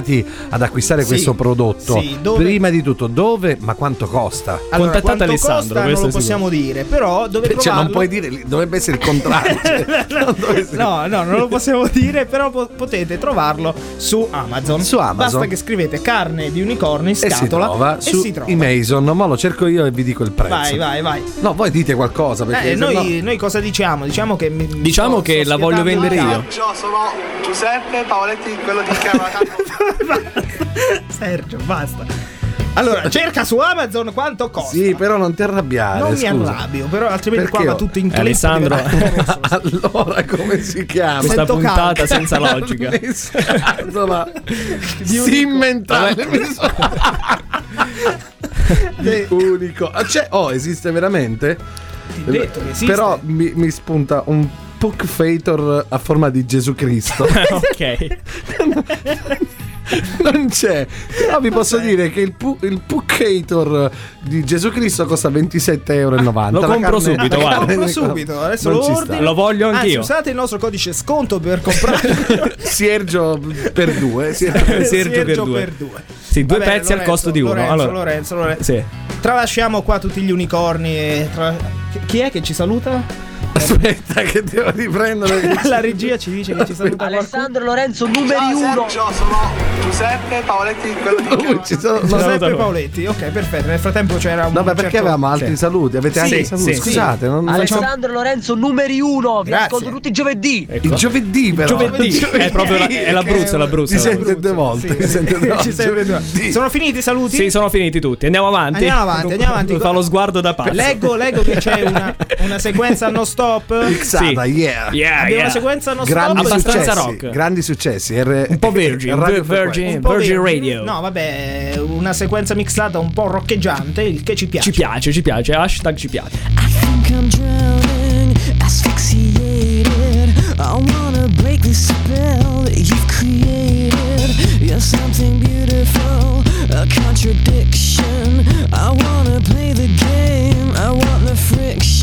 ad acquistare Sì. questo prodotto, Sì, dove- prima di tutto dove, ma quanto costa? Allora, Contattate quanto Alessandro, costa non lo possiamo dire, però dove Cioè, trovarlo? non puoi dire, dovrebbe essere il contrario. cioè, No, no, non lo possiamo dire, però po- potete trovarlo su Amazon. Su Amazon. Basta che scrivete carne di unicorno in E si scatola trova e su si trova. i Mason, ma lo cerco io e vi dico il prezzo. Vai, vai, vai. No, voi dite qualcosa perché Eh, noi, no- noi cosa diciamo? Diciamo che mi- Diciamo sto- che sto la voglio vendere io. Sergio, sono Giuseppe Paoletti, quello di tanto Sergio, basta. Allora, cerca su Amazon quanto costa. Sì, però non ti arrabbiare. non mi scusa. arrabbio, però altrimenti Perché qua va tutto in clip. Alessandro- pericoloso. allora, come si chiama? Questa Sento puntata caldo. senza logica. Unico- simmentale. Eh, unico. C'è, oh, esiste veramente? ti ho detto che esiste. Però mi, mi spunta un Puck Fator a forma di Gesù Cristo. ok. non c'è. Però vi posso dire che il, pu- il Puckator di Gesù Cristo costa 27,90 euro. Lo La compro carne- subito, guarda. carne compro subito, adesso non lo ordino. Lo voglio Anzi, anch'io. usate il nostro codice sconto per comprare Sergio per due. Sergio- Sergio per due. Sì, due Va bene, pezzi al Lorenzo, costo di uno. Lorenzo, allora, Lorenzo, Lorenzo. Sì. Tralasciamo qua tutti gli unicorni. e tra- Chi è che ci saluta? Aspetta, che devo riprendere. La regia ci dice che ci qualcuno. Alessandro Lorenzo numeri Ciao uno. Sergio, sono Giuseppe Paoletti, quello di ci sono- Giuseppe. Paoletti, ok, perfetto. Nel frattempo c'era un. No, beh, perché certo- avevamo altri saluti? Avete Sì, altri sì, saluti? sì. Scusate, non Alessandro Lorenzo numeri uno. Vi ascolto tutti i giovedì. Ecco. il giovedì però. Giovedì. È proprio la- è l'Abruzzo, l'Abruzzo. Si sente due volte. Ci. Sono finiti i saluti? Sì, sono finiti tutti. Andiamo avanti. Andiamo avanti, andiamo avanti. Fa lo sguardo da pazzo. Leggo, leggo che c'è una, una sequenza non stop. Mixata, Sì. yeah. Yeah, Abbiamo yeah. una sequenza non Grandi stop. Abbastanza successi, rock. grandi successi. R- Un po' Virgin, Radio Virgin. Un po' Virgin. Radio. No, vabbè, una sequenza mixata un po' roccheggiante, il che ci piace. Ci piace, ci piace. Hashtag ci piace. I think I'm drowning, asphyxiated. I wanna break the spell that you've created. You're something beautiful, a contradiction. I wanna play the game, I want the friction.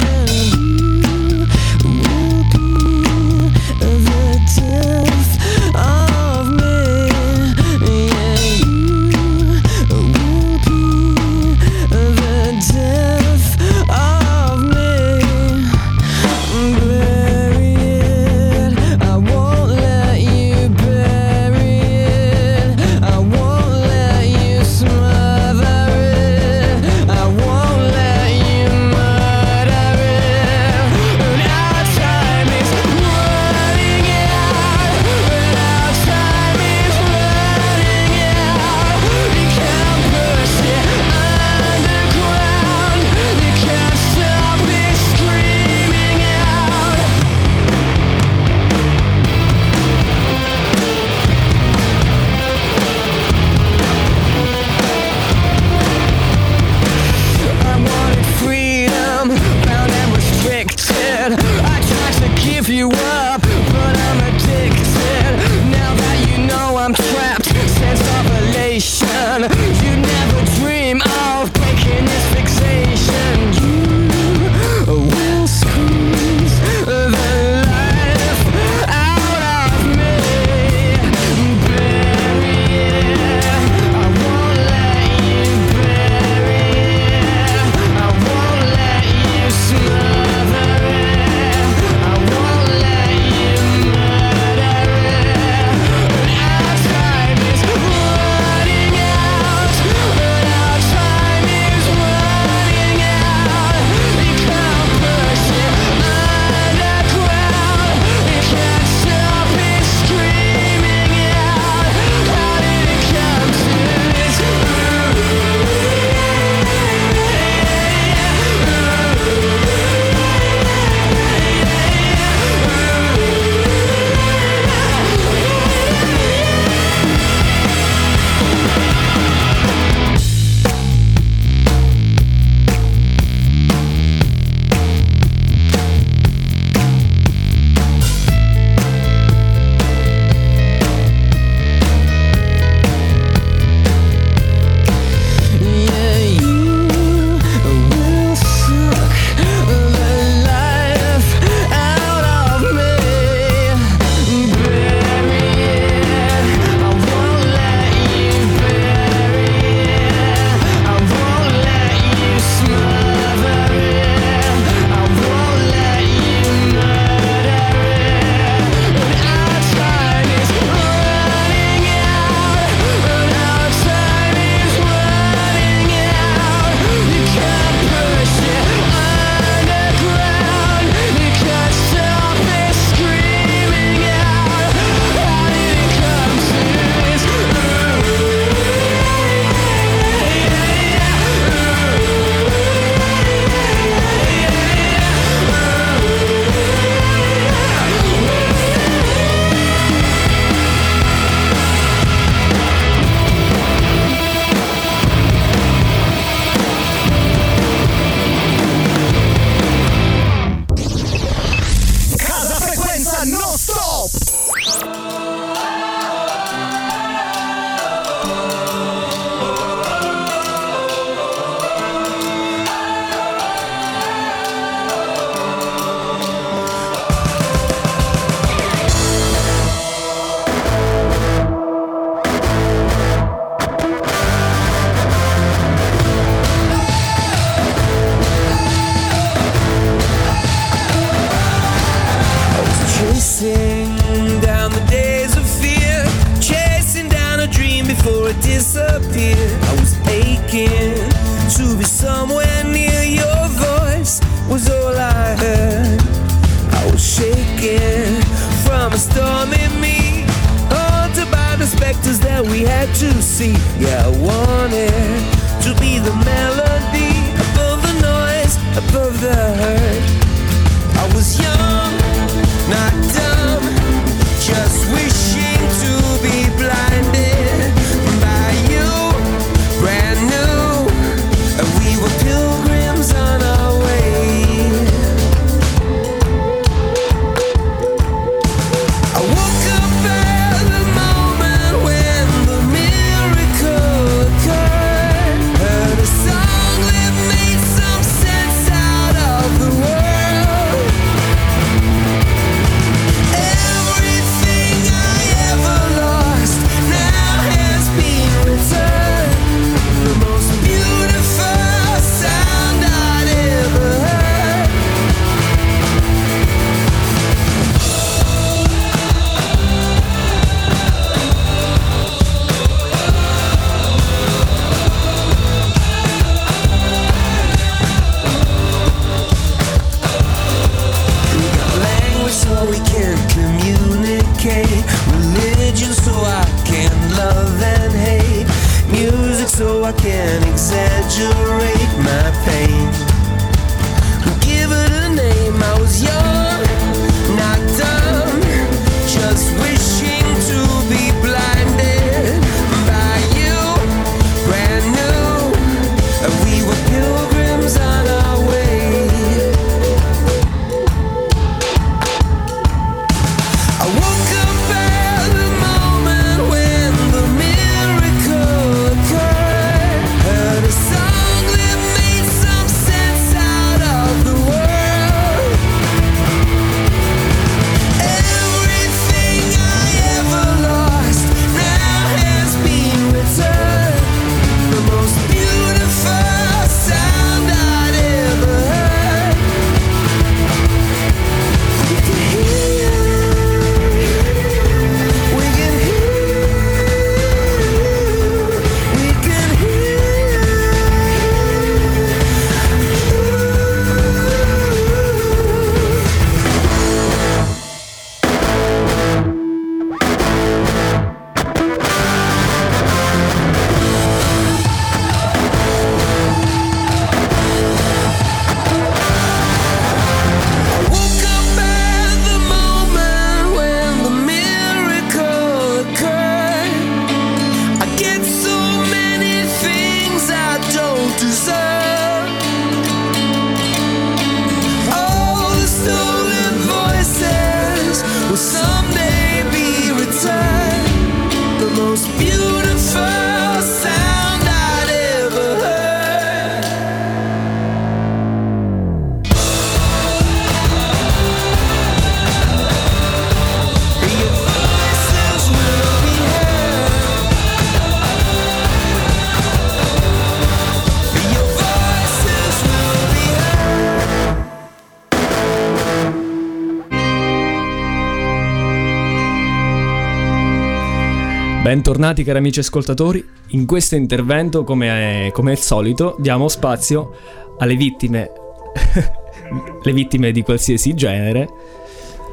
Bentornati cari amici ascoltatori, in questo intervento come, come al solito diamo spazio alle vittime, le vittime di qualsiasi genere.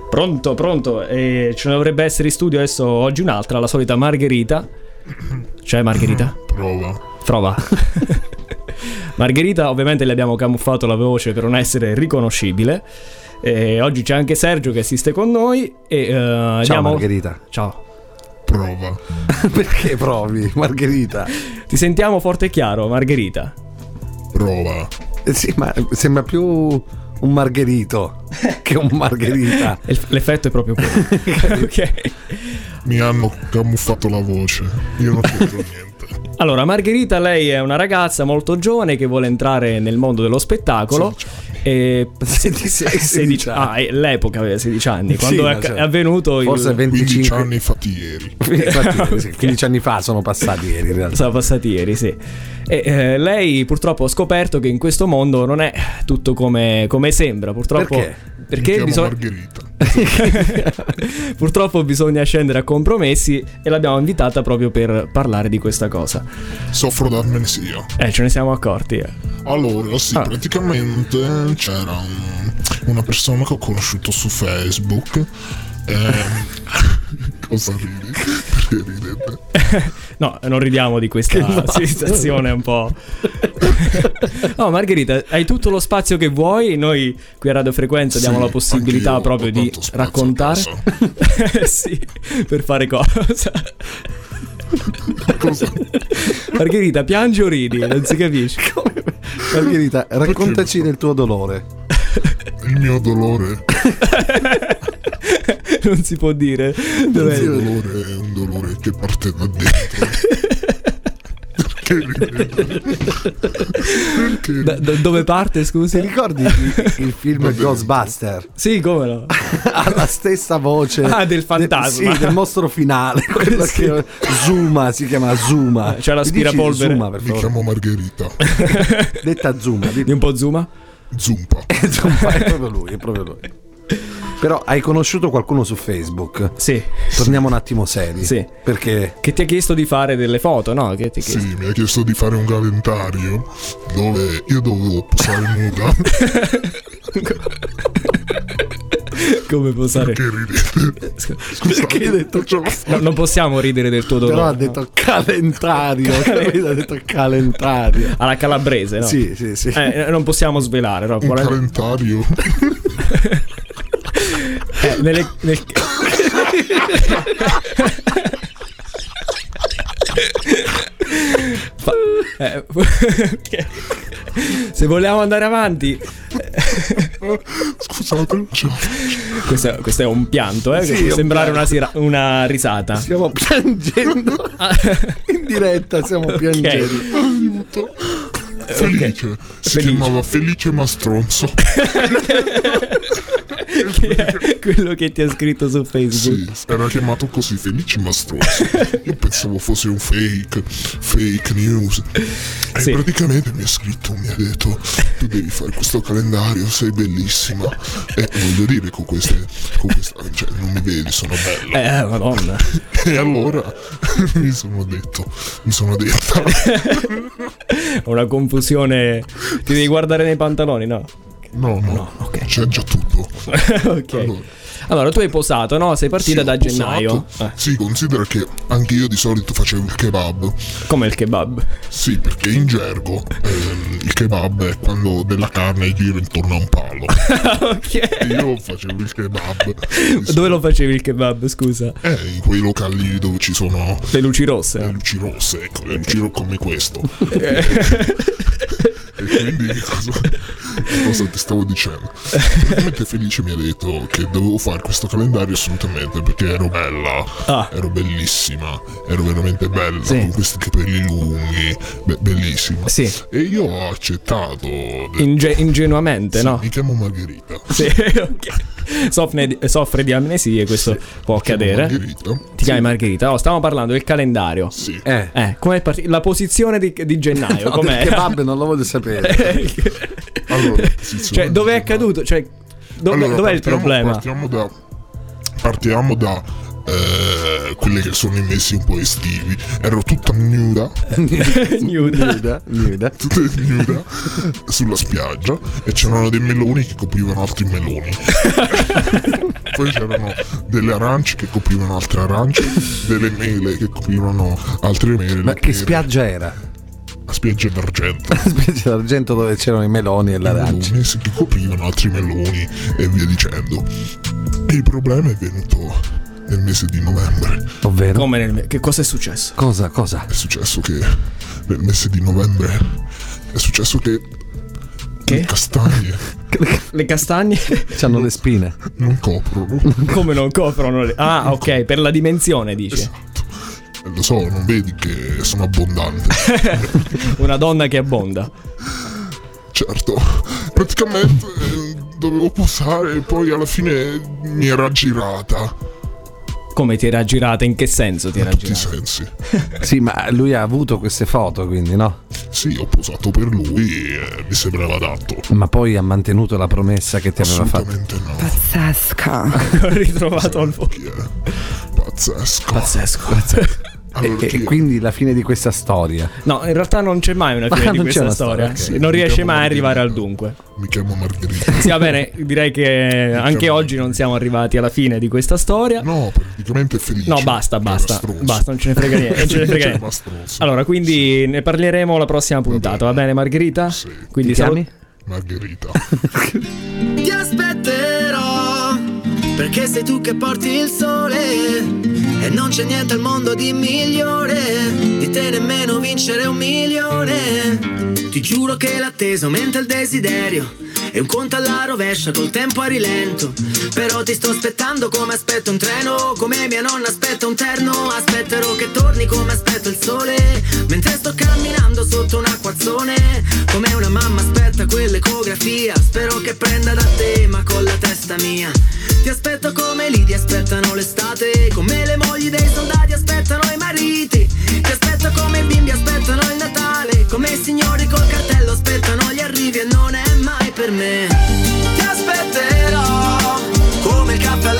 Pronto, pronto, e ce ne dovrebbe essere in studio adesso oggi un'altra, la solita Margherita. Cioè Margherita? Prova. Prova. Margherita, ovviamente le abbiamo camuffato la voce per non essere riconoscibile. E oggi c'è anche Sergio che assiste con noi. E, eh, Ciao andiamo- Margherita. Ciao. Prova. Perché provi, Margherita? Ti sentiamo forte e chiaro, Margherita. Prova. Eh sì, ma sembra più un margherito che un margherita. L'effetto è proprio quello. ok. Mi hanno camuffato la voce. Io non c'entro niente. Allora, Margherita, lei è una ragazza molto giovane che vuole entrare nel mondo dello spettacolo. E 16 16 ah, e l'epoca aveva 16 anni. Quando Sì, è, cioè, è avvenuto Forse il. 15 25 anni fatti ieri. Infatti, sì, 15 anni fa sono passati ieri in realtà. Sono passati ieri, sì. E eh, lei purtroppo ha scoperto che in questo mondo non è tutto come, come sembra. Purtroppo. Perché? Perché bisogna. Margherita. Purtroppo bisogna scendere a compromessi e l'abbiamo invitata proprio per parlare di questa cosa. Soffro d'amnesia. Eh, ce ne siamo accorti. eh. Allora, sì, Ah. praticamente c'era un- una persona che ho conosciuto su Facebook. ehm, cosa ridi? Perché ridete? No, non ridiamo di questa situazione un po'. no, Margherita, hai tutto lo spazio che vuoi. Noi qui a Radio Frequenza diamo Sì, la possibilità proprio di raccontare. sì, per fare cosa? Cosa? Margherita, piangi o ridi? Non si capisce. Margherita, raccontaci del tuo dolore. Il mio dolore. non si può dire. Dov'è? mio dolore è un dolore che parte da dentro. Perché Da- da- dove parte, scusi? Ti ricordi il, il film. Ghostbuster? Sì, come no? ha la stessa voce Ah, del fantasma. sì, del mostro finale quello Sì. che Zuma si chiama Zuma C'è Mi dici l'aspirapolvere. Zuma per mi favore chiamo Margherita. detta Zuma di Di un po' Zuma? Zumpa. Zuma è proprio lui è proprio lui però hai conosciuto qualcuno su Facebook Sì. torniamo un attimo seri Sì. perché Che ti ha chiesto di fare delle foto, no? Che ti ha chiesto? Sì, mi ha chiesto di fare un calendario dove io dovevo posare nuda. Come posare? Che ridete? perché hai detto No, non possiamo ridere del tuo dolore. però ha no? detto calendario capito? ha detto calendario Alla calabrese, no? sì sì sì Eh, non possiamo svelare, no? Un Qual è- calendario. eh, nelle- nel- Fa- eh, Se vogliamo andare avanti, Scusate, questo, questo è un pianto, eh, che Sì, può sembrare una, sira- una risata. stiamo piangendo in diretta stiamo piangendo aiuto. Felice. Si Felice. chiamava Felice Mastronzo. Che è quello che ti ha scritto su Facebook. Sì, era chiamato così Felice Mastronzo. Io pensavo fosse un fake, fake news. E Sì. praticamente mi ha scritto, mi ha detto, tu devi fare questo calendario, sei bellissima. E voglio dire, con queste, con questa, cioè non mi vedi, sono bella. Eh, madonna. E allora mi sono detto, mi sono detta, Una confusione. Ti devi guardare nei pantaloni, no? No, no, ok. c'è già tutto. ok. Allora. Allora, tu hai posato, no? Sei partita Sì, da gennaio. Eh, Sì, considera che anche io di solito facevo il kebab. come il kebab. Sì, perché in gergo ehm, il kebab è quando della carne gira intorno a un palo. ok. Io facevo il kebab. Dove lo facevi il kebab, scusa? Eh, in quei locali dove ci sono Le luci le rosse. luci rosse, ecco, le luci rosse come questo. e quindi cosa, cosa ti stavo dicendo? Praticamente Felice mi ha detto che dovevo fare questo calendario assolutamente perché ero bella, Ah. ero bellissima, ero veramente bella Sì. con questi capelli lunghi, be- bellissima. Sì. E io ho accettato. Inge- ingenuamente, "Sì, no? Mi chiamo Margherita. Sì, ok. Soffre di, soffre di amnesie, questo può Mi chiamo accadere. Margherita. Ti chiami Margherita? Oh, stavamo parlando del calendario. Sì. eh Eh, com'è parti- La posizione di, di gennaio, no, com'è? del kebab non lo voglio sapere Allora, cioè, dov'è di- accaduto? Cioè, dove- Allora, dov'è il partiamo- problema? Partiamo da. Partiamo da. eh, quelli che sono i mesi un po' estivi. Ero tutta nuda, Nuda. nuda nuda tutta nuda sulla spiaggia e c'erano dei meloni che coprivano altri meloni. Poi c'erano delle arance che coprivano altre arance, delle mele che coprivano altre mele. ma che spiaggia era? La spiaggia d'argento. spiaggia d'argento dove c'erano i meloni e l'arancia meloni sì, che coprivano altri meloni e via dicendo. Il problema è venuto nel mese di novembre. ovvero Come nel... Che cosa è successo? cosa cosa È successo che nel mese di novembre è successo che Che? le castagne Le castagne? C'hanno le spine non coprono. Come non coprono le... Ah, ok, per la dimensione dici. Esatto. Lo so, non vedi che sono abbondante. Una donna che abbonda. certo. Praticamente eh, dovevo posare e poi alla fine mi era girata. Come ti era girata? In che senso ti era tutti i girata? sensi. Sì, ma lui ha avuto queste foto, quindi no? Sì, ho posato per lui e mi sembrava adatto. Ma poi ha mantenuto la promessa che ti aveva fatto. Assolutamente no. Pazzesca. Ho ritrovato il Chi è? Pazzesco. Pazzesco. Allora, E, e quindi la fine di questa storia. No, in realtà non c'è mai una fine Ah, di questa storia. storia, ok. Non riesce mai a arrivare al dunque. Mi chiamo Margherita. Sì, va bene, direi che anche oggi non siamo arrivati alla fine di questa storia. No, praticamente è felice. No, basta, basta. Basta, non ce ne frega niente. Non ce ne frega niente. ma. Allora, quindi ne parleremo la prossima puntata, va bene, Margherita? Sì. Quindi Ti salu- chiami? Margherita. Ti aspetterò perché sei tu che porti il sole e non c'è niente al mondo di migliore di te nemmeno vincere un milione. Ti giuro che l'attesa aumenta il desiderio e un conto alla rovescia col tempo a rilento. Però ti sto aspettando come aspetto un treno, come mia nonna aspetta un terno. Aspetterò che torni come aspetto il sole mentre sto camminando sotto un acquazzone. Come una mamma aspetta quell'ecografia. Spero che prenda da te, ma con la testa mia. Ti aspetto come lì ti aspettano l'estate. Come le mogli dei soldati aspettano i mariti. Ti aspetto come i bimbi aspettano il Natale. Come i signori col cartello aspettano gli arrivi e non è mai per me. Ti aspetterò come il caffè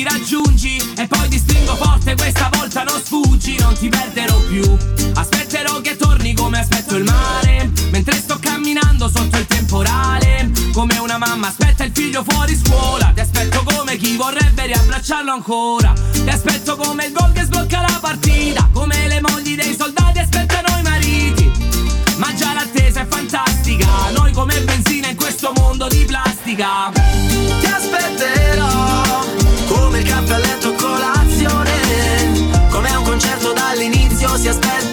mi raggiungi e poi ti stringo forte, questa volta non sfuggi, non ti perderò più. Aspetterò che torni come aspetto il mare, mentre sto camminando sotto il temporale. Come una mamma aspetta il figlio fuori scuola, ti aspetto come chi vorrebbe riabbracciarlo ancora. Ti aspetto come il gol che sblocca la partita, come le mogli dei soldati aspettano i mariti. Ma già l'attesa è fantastica Noi come benzina in questo mondo di plastica Ti aspetterò dall'inizio si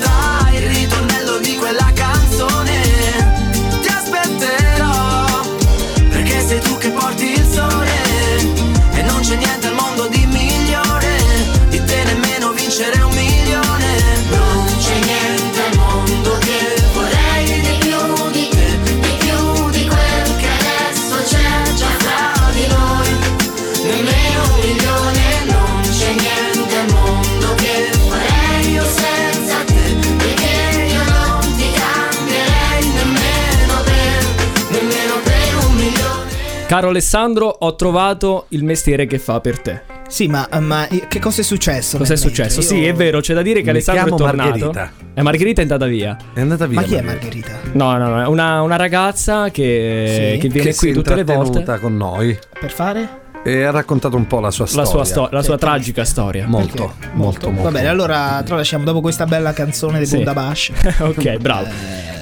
Caro Alessandro, ho trovato il mestiere che fa per te. Sì, ma, ma che cosa è successo? Cos'è successo? mentre? Sì, Io- è vero, c'è da dire che Mi Alessandro è tornato. Margherita. E Margherita è andata via. È andata via. Ma chi è Margherita. Margherita? No, no, no, è una, una ragazza che, Sì? che viene Che qui tutte le volte. con noi Per fare? e ha raccontato un po' la sua La storia. sua, sto- la sua tragica storia. Molto, Perché? molto, molto. Va bene, allora tralasciamo dopo questa bella canzone di Sì. Bundabash. ok, bravo.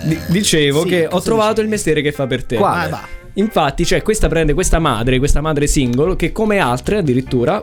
Di- dicevo sì, che ho trovato dicevi? il mestiere che fa per te. Quale? Ah, va. Infatti, cioè, questa prende questa madre, questa madre single, che come altre addirittura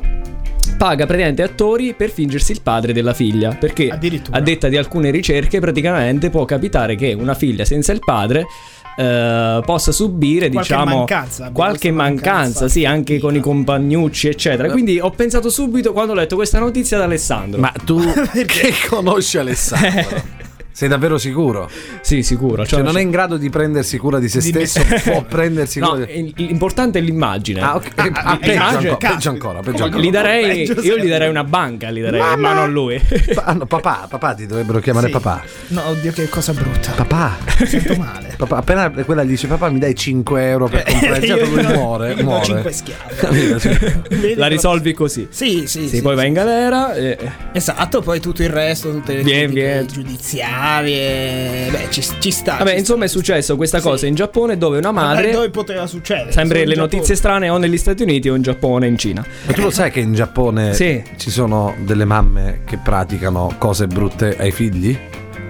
paga praticamente attori per fingersi il padre della figlia. Perché Addirittura. a detta di alcune ricerche, praticamente può capitare che una figlia senza il padre. eh, possa subire Qualche diciamo mancanza, qualche mancanza, mancanza sì anche con i compagnucci eccetera quindi ho pensato subito quando ho letto questa notizia ad Alessandro Ma tu che conosci Alessandro? Sei davvero sicuro? sì sicuro Cioè non è in grado di prendersi cura di se Di me- stesso, può prendersi no, cura di... l'importante è l'immagine Ah, ok. Eh, Ah, peggio, immagine- ancora, peggio ancora, peggio ancora. Gli darei, Peggio io gli darei una banca, gli darei in Mamma! mano a lui. Pa- no, papà, papà ti dovrebbero chiamare Sì. papà. No, oddio, che cosa brutta. Papà. Mi sento male. Papà, appena quella gli dice papà mi dai 5 euro per comprare il Io- gelato, lui muore, muore. cinque schiavi. La risolvi così. Sì, sì, Sì, sì, poi sì. va in galera e... Esatto, poi tutto il resto, tutte le critiche vieni. giudiziarie. Beh, ci, ci sta. Vabbè, ci insomma è sta. successo questa Sì. cosa in Giappone dove una Vabbè, madre... dove poteva succedere? Sempre le notizie strane o negli Stati Uniti o in Giappone o in Cina. Ma tu lo sai che in Giappone Sì. ci sono delle mamme che praticano cose brutte ai figli?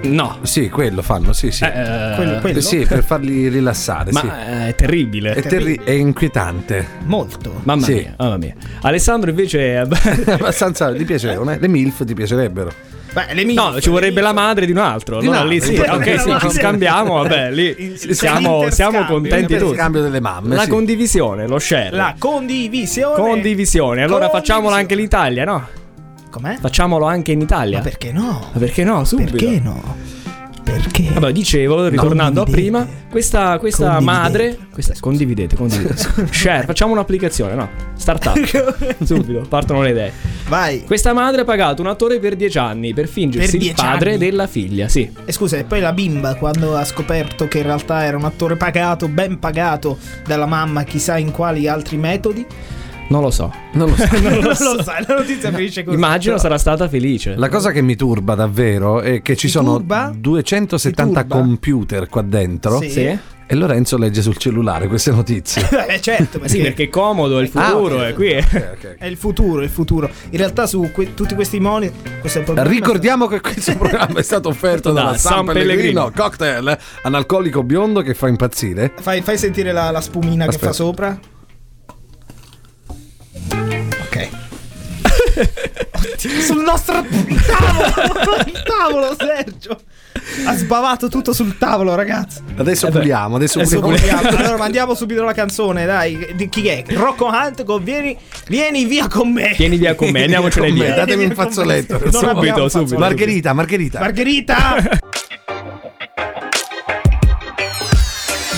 No. Sì, quello fanno, sì, sì. Eh, Quello- quello? Eh, Sì, per farli rilassare, Ma sì. eh, è terribile. È, terri- è inquietante. Molto. Mamma Sì. mia, mamma mia. Alessandro invece è... Abbastanza ti piacevano, eh? Le MILF ti piacerebbero. Beh, le No, ci vorrebbe la madre di un altro. Di Allora un lì sì, ok, sì, no, ci no. scambiamo, vabbè, lì siamo, siamo contenti tutti. il scambio delle mamme. La sì. condivisione, lo share. La condivisione. condivisione. Allora facciamolo anche in Italia, no? Com'è? Facciamolo anche in Italia. Ma perché no? Ma perché no? Subito. Perché no? Perché? Vabbè, dicevo, ritornando a prima, questa, questa madre. Questa, condividete, condividete. Share, facciamo un'applicazione, no? Startup. Subito, partono le idee. Vai. Questa madre ha pagato un attore per 10 anni per fingersi Per il 10 padre anni? della figlia, sì. E scusa, e poi la bimba quando ha scoperto che in realtà era un attore pagato, ben pagato dalla mamma, chissà in quali altri metodi. Non lo so. Non lo so. non lo sai, la notizia finisce così. Immagino sarà stata felice. La cosa che mi turba davvero è che ci Ti sono turba? 270 Ti turba? computer qua dentro Sì. Sì? e Lorenzo legge sul cellulare queste notizie. Eh, certo, perché Sì, perché è comodo, è il Ah, futuro, ok. è qui. Ok, ok. è il futuro, è il futuro. In realtà su que- tutti questi moni questo è il problema. Ricordiamo che questo programma è stato offerto Da dalla San San Pellegrino, Pellegrino. cocktail analcolico biondo che fa impazzire. Fai, fai sentire la, la spumina che Aspetta. fa sopra. Ok. Oddio, sul nostro tavolo! il tavolo, Sergio! Ha sbavato tutto sul tavolo, ragazzi. Adesso Eh puliamo, adesso, adesso puliamo. Andiamo, allora mandiamo subito la canzone, dai. Di chi è? Rocco Hunt con vieni, vieni via con me. Vieni via con me, andiamocene Con me, via. datemi un fazzoletto. Non Subito, subito. fazzoletto. Margherita, Margherita. Margherita!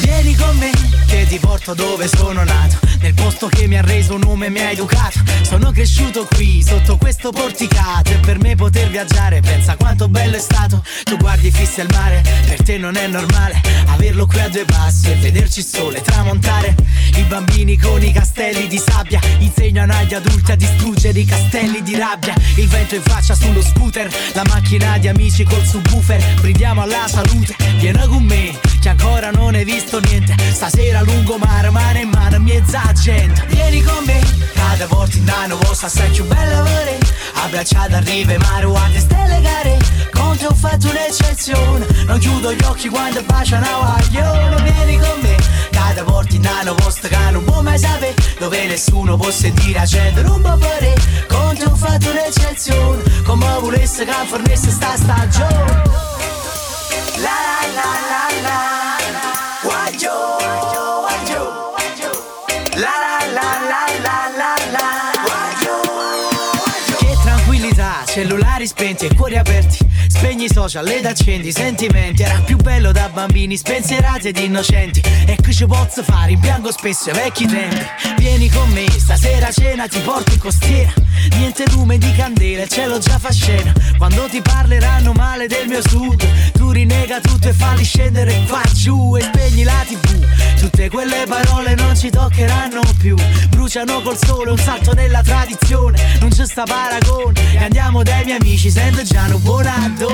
Vieni con me che ti porto dove sono nato Nel posto che mi ha reso nome mi ha educato. Sono cresciuto qui sotto questo porticato. E per me poter viaggiare pensa quanto bello è stato. Tu guardi fissi al mare, per te non è normale Averlo qui a due passi e vederci il sole tramontare. I bambini con i castelli di sabbia Insegnano agli adulti a distruggere i castelli di rabbia. Il vento in faccia sullo scooter La macchina di amici col subwoofer. Bridiamo alla salute, vieni con me che ancora non hai visto niente. Stasera lungomare, mano in mano, mezza gente Vieni con me, cada volta in anno vostra sei più bella vorrei Abbracciata a rive, mare, guarda stelle gare. Con te ho fatto un'eccezione. Non chiudo gli occhi quando bacia una guaglione Vieni con me, cada volta in anno vostra che non può mai sapere. Dove nessuno può sentire accendere un po' per Con te ho fatto un'eccezione. Come volesse che fornisse sta stagione. La la aperti Spegni i social ed accendi i sentimenti. Era più bello da bambini spensierati ed innocenti. E che ci posso fare, rimpiango spesso i vecchi tempi. Vieni con me, stasera a cena ti porto in costiera. Niente lume di candela, il cielo già fa scena. Quando ti parleranno male del mio sud Tu rinega tutto e falli scendere qua giù E spegni la tv Tutte quelle parole non ci toccheranno più. Bruciano col sole un salto nella tradizione. Non c'è sta paragone. E andiamo dai miei amici, sento già un buon addone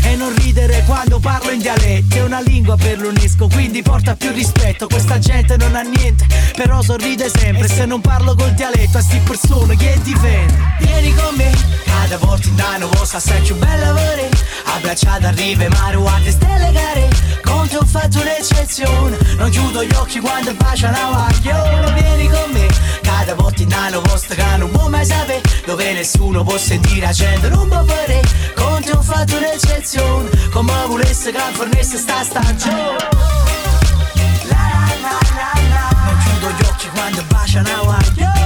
e non ridere quando parlo in dialetto. È una lingua per l'UNESCO Quindi porta più rispetto. Questa gente non ha niente Però sorride sempre. Se non parlo col dialetto A sti persone che difende Vieni con me Cada volta in anno vostra sei più bella vorrei. Abbracciata a rive mare Guarda stelle gare Con te ho fatto un'eccezione. Non chiudo gli occhi quando bacia una guaglione Vieni con me Cada volta in anno vostra che non può mai sapere. Dove nessuno può sentire accendere un po' per Con te ho fatto un'eccezione Come volesse che fornisse sta stagione. La la la la. La Non chiudo gli occhi quando bacia una guaglione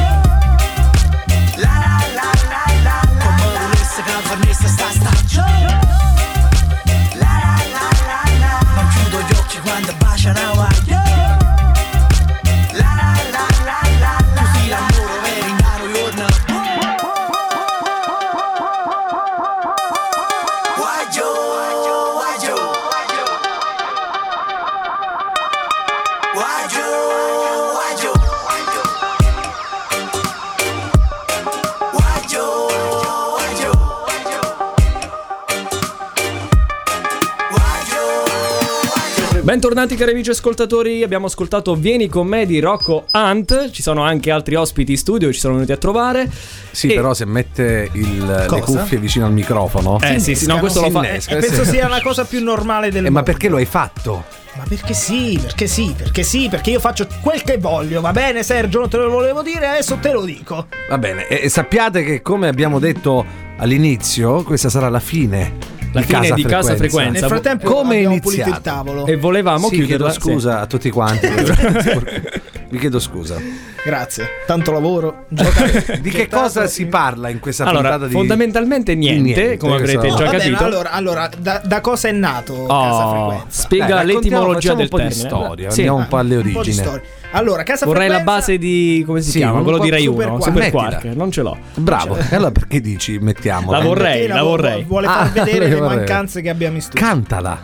Bentornati cari amici ascoltatori, abbiamo ascoltato Vieni con me di Rocco Hunt, ci sono anche altri ospiti in studio, ci sono venuti a trovare. Sì, E- però se mette il- le cuffie vicino al microfono. Eh sì, sì, no, questo lo fa... Innesca, E penso sia la cosa più normale del Eh, mondo. ma perché lo hai fatto? Ma perché sì, perché sì, perché sì, perché io faccio quel che voglio, va bene Sergio, non te lo volevo dire, adesso te lo dico. Va bene, e sappiate che come abbiamo detto all'inizio, questa sarà la fine. La fine di Casa Frequenza. Nel frattempo Come abbiamo pulito il iniziato? tavolo. E volevamo Sì, chiuderla. chiedo scusa a tutti quanti. Vi chiedo scusa. Grazie, tanto lavoro. giocare. Di che cosa si parla in questa Allora, puntata di fondamentalmente niente, Niente, come avrete questo- già Va bene, capito. allora, allora da, da cosa è nato Casa Oh, Frequenza? spiega Dai, l'etimologia del po' di termine. storia, Sì. andiamo un po' alle Un po' di origini. storia. Allora, Casa Vorrei la Frequenza base di come si Sì, chiama? Quello di Rai Super 1, Quark. Super. Quark, non ce l'ho. Bravo. E allora perché dici mettiamola? La vorrei, la vo- vorrei. Vuole Ah, far vedere la le vorrei. mancanze che abbiamo in studio. Cantala.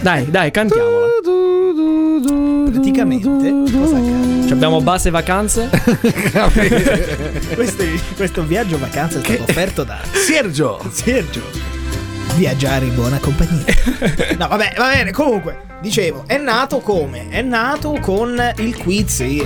Dai, dai, cantiamola. Praticamente, cosa accade? Ci abbiamo base vacanze. questo, questo viaggio vacanza è stato offerto da Sergio. Sergio. Viaggiare in buona compagnia. No, vabbè, va bene. Comunque, dicevo, è nato come? È nato con il quiz. eh,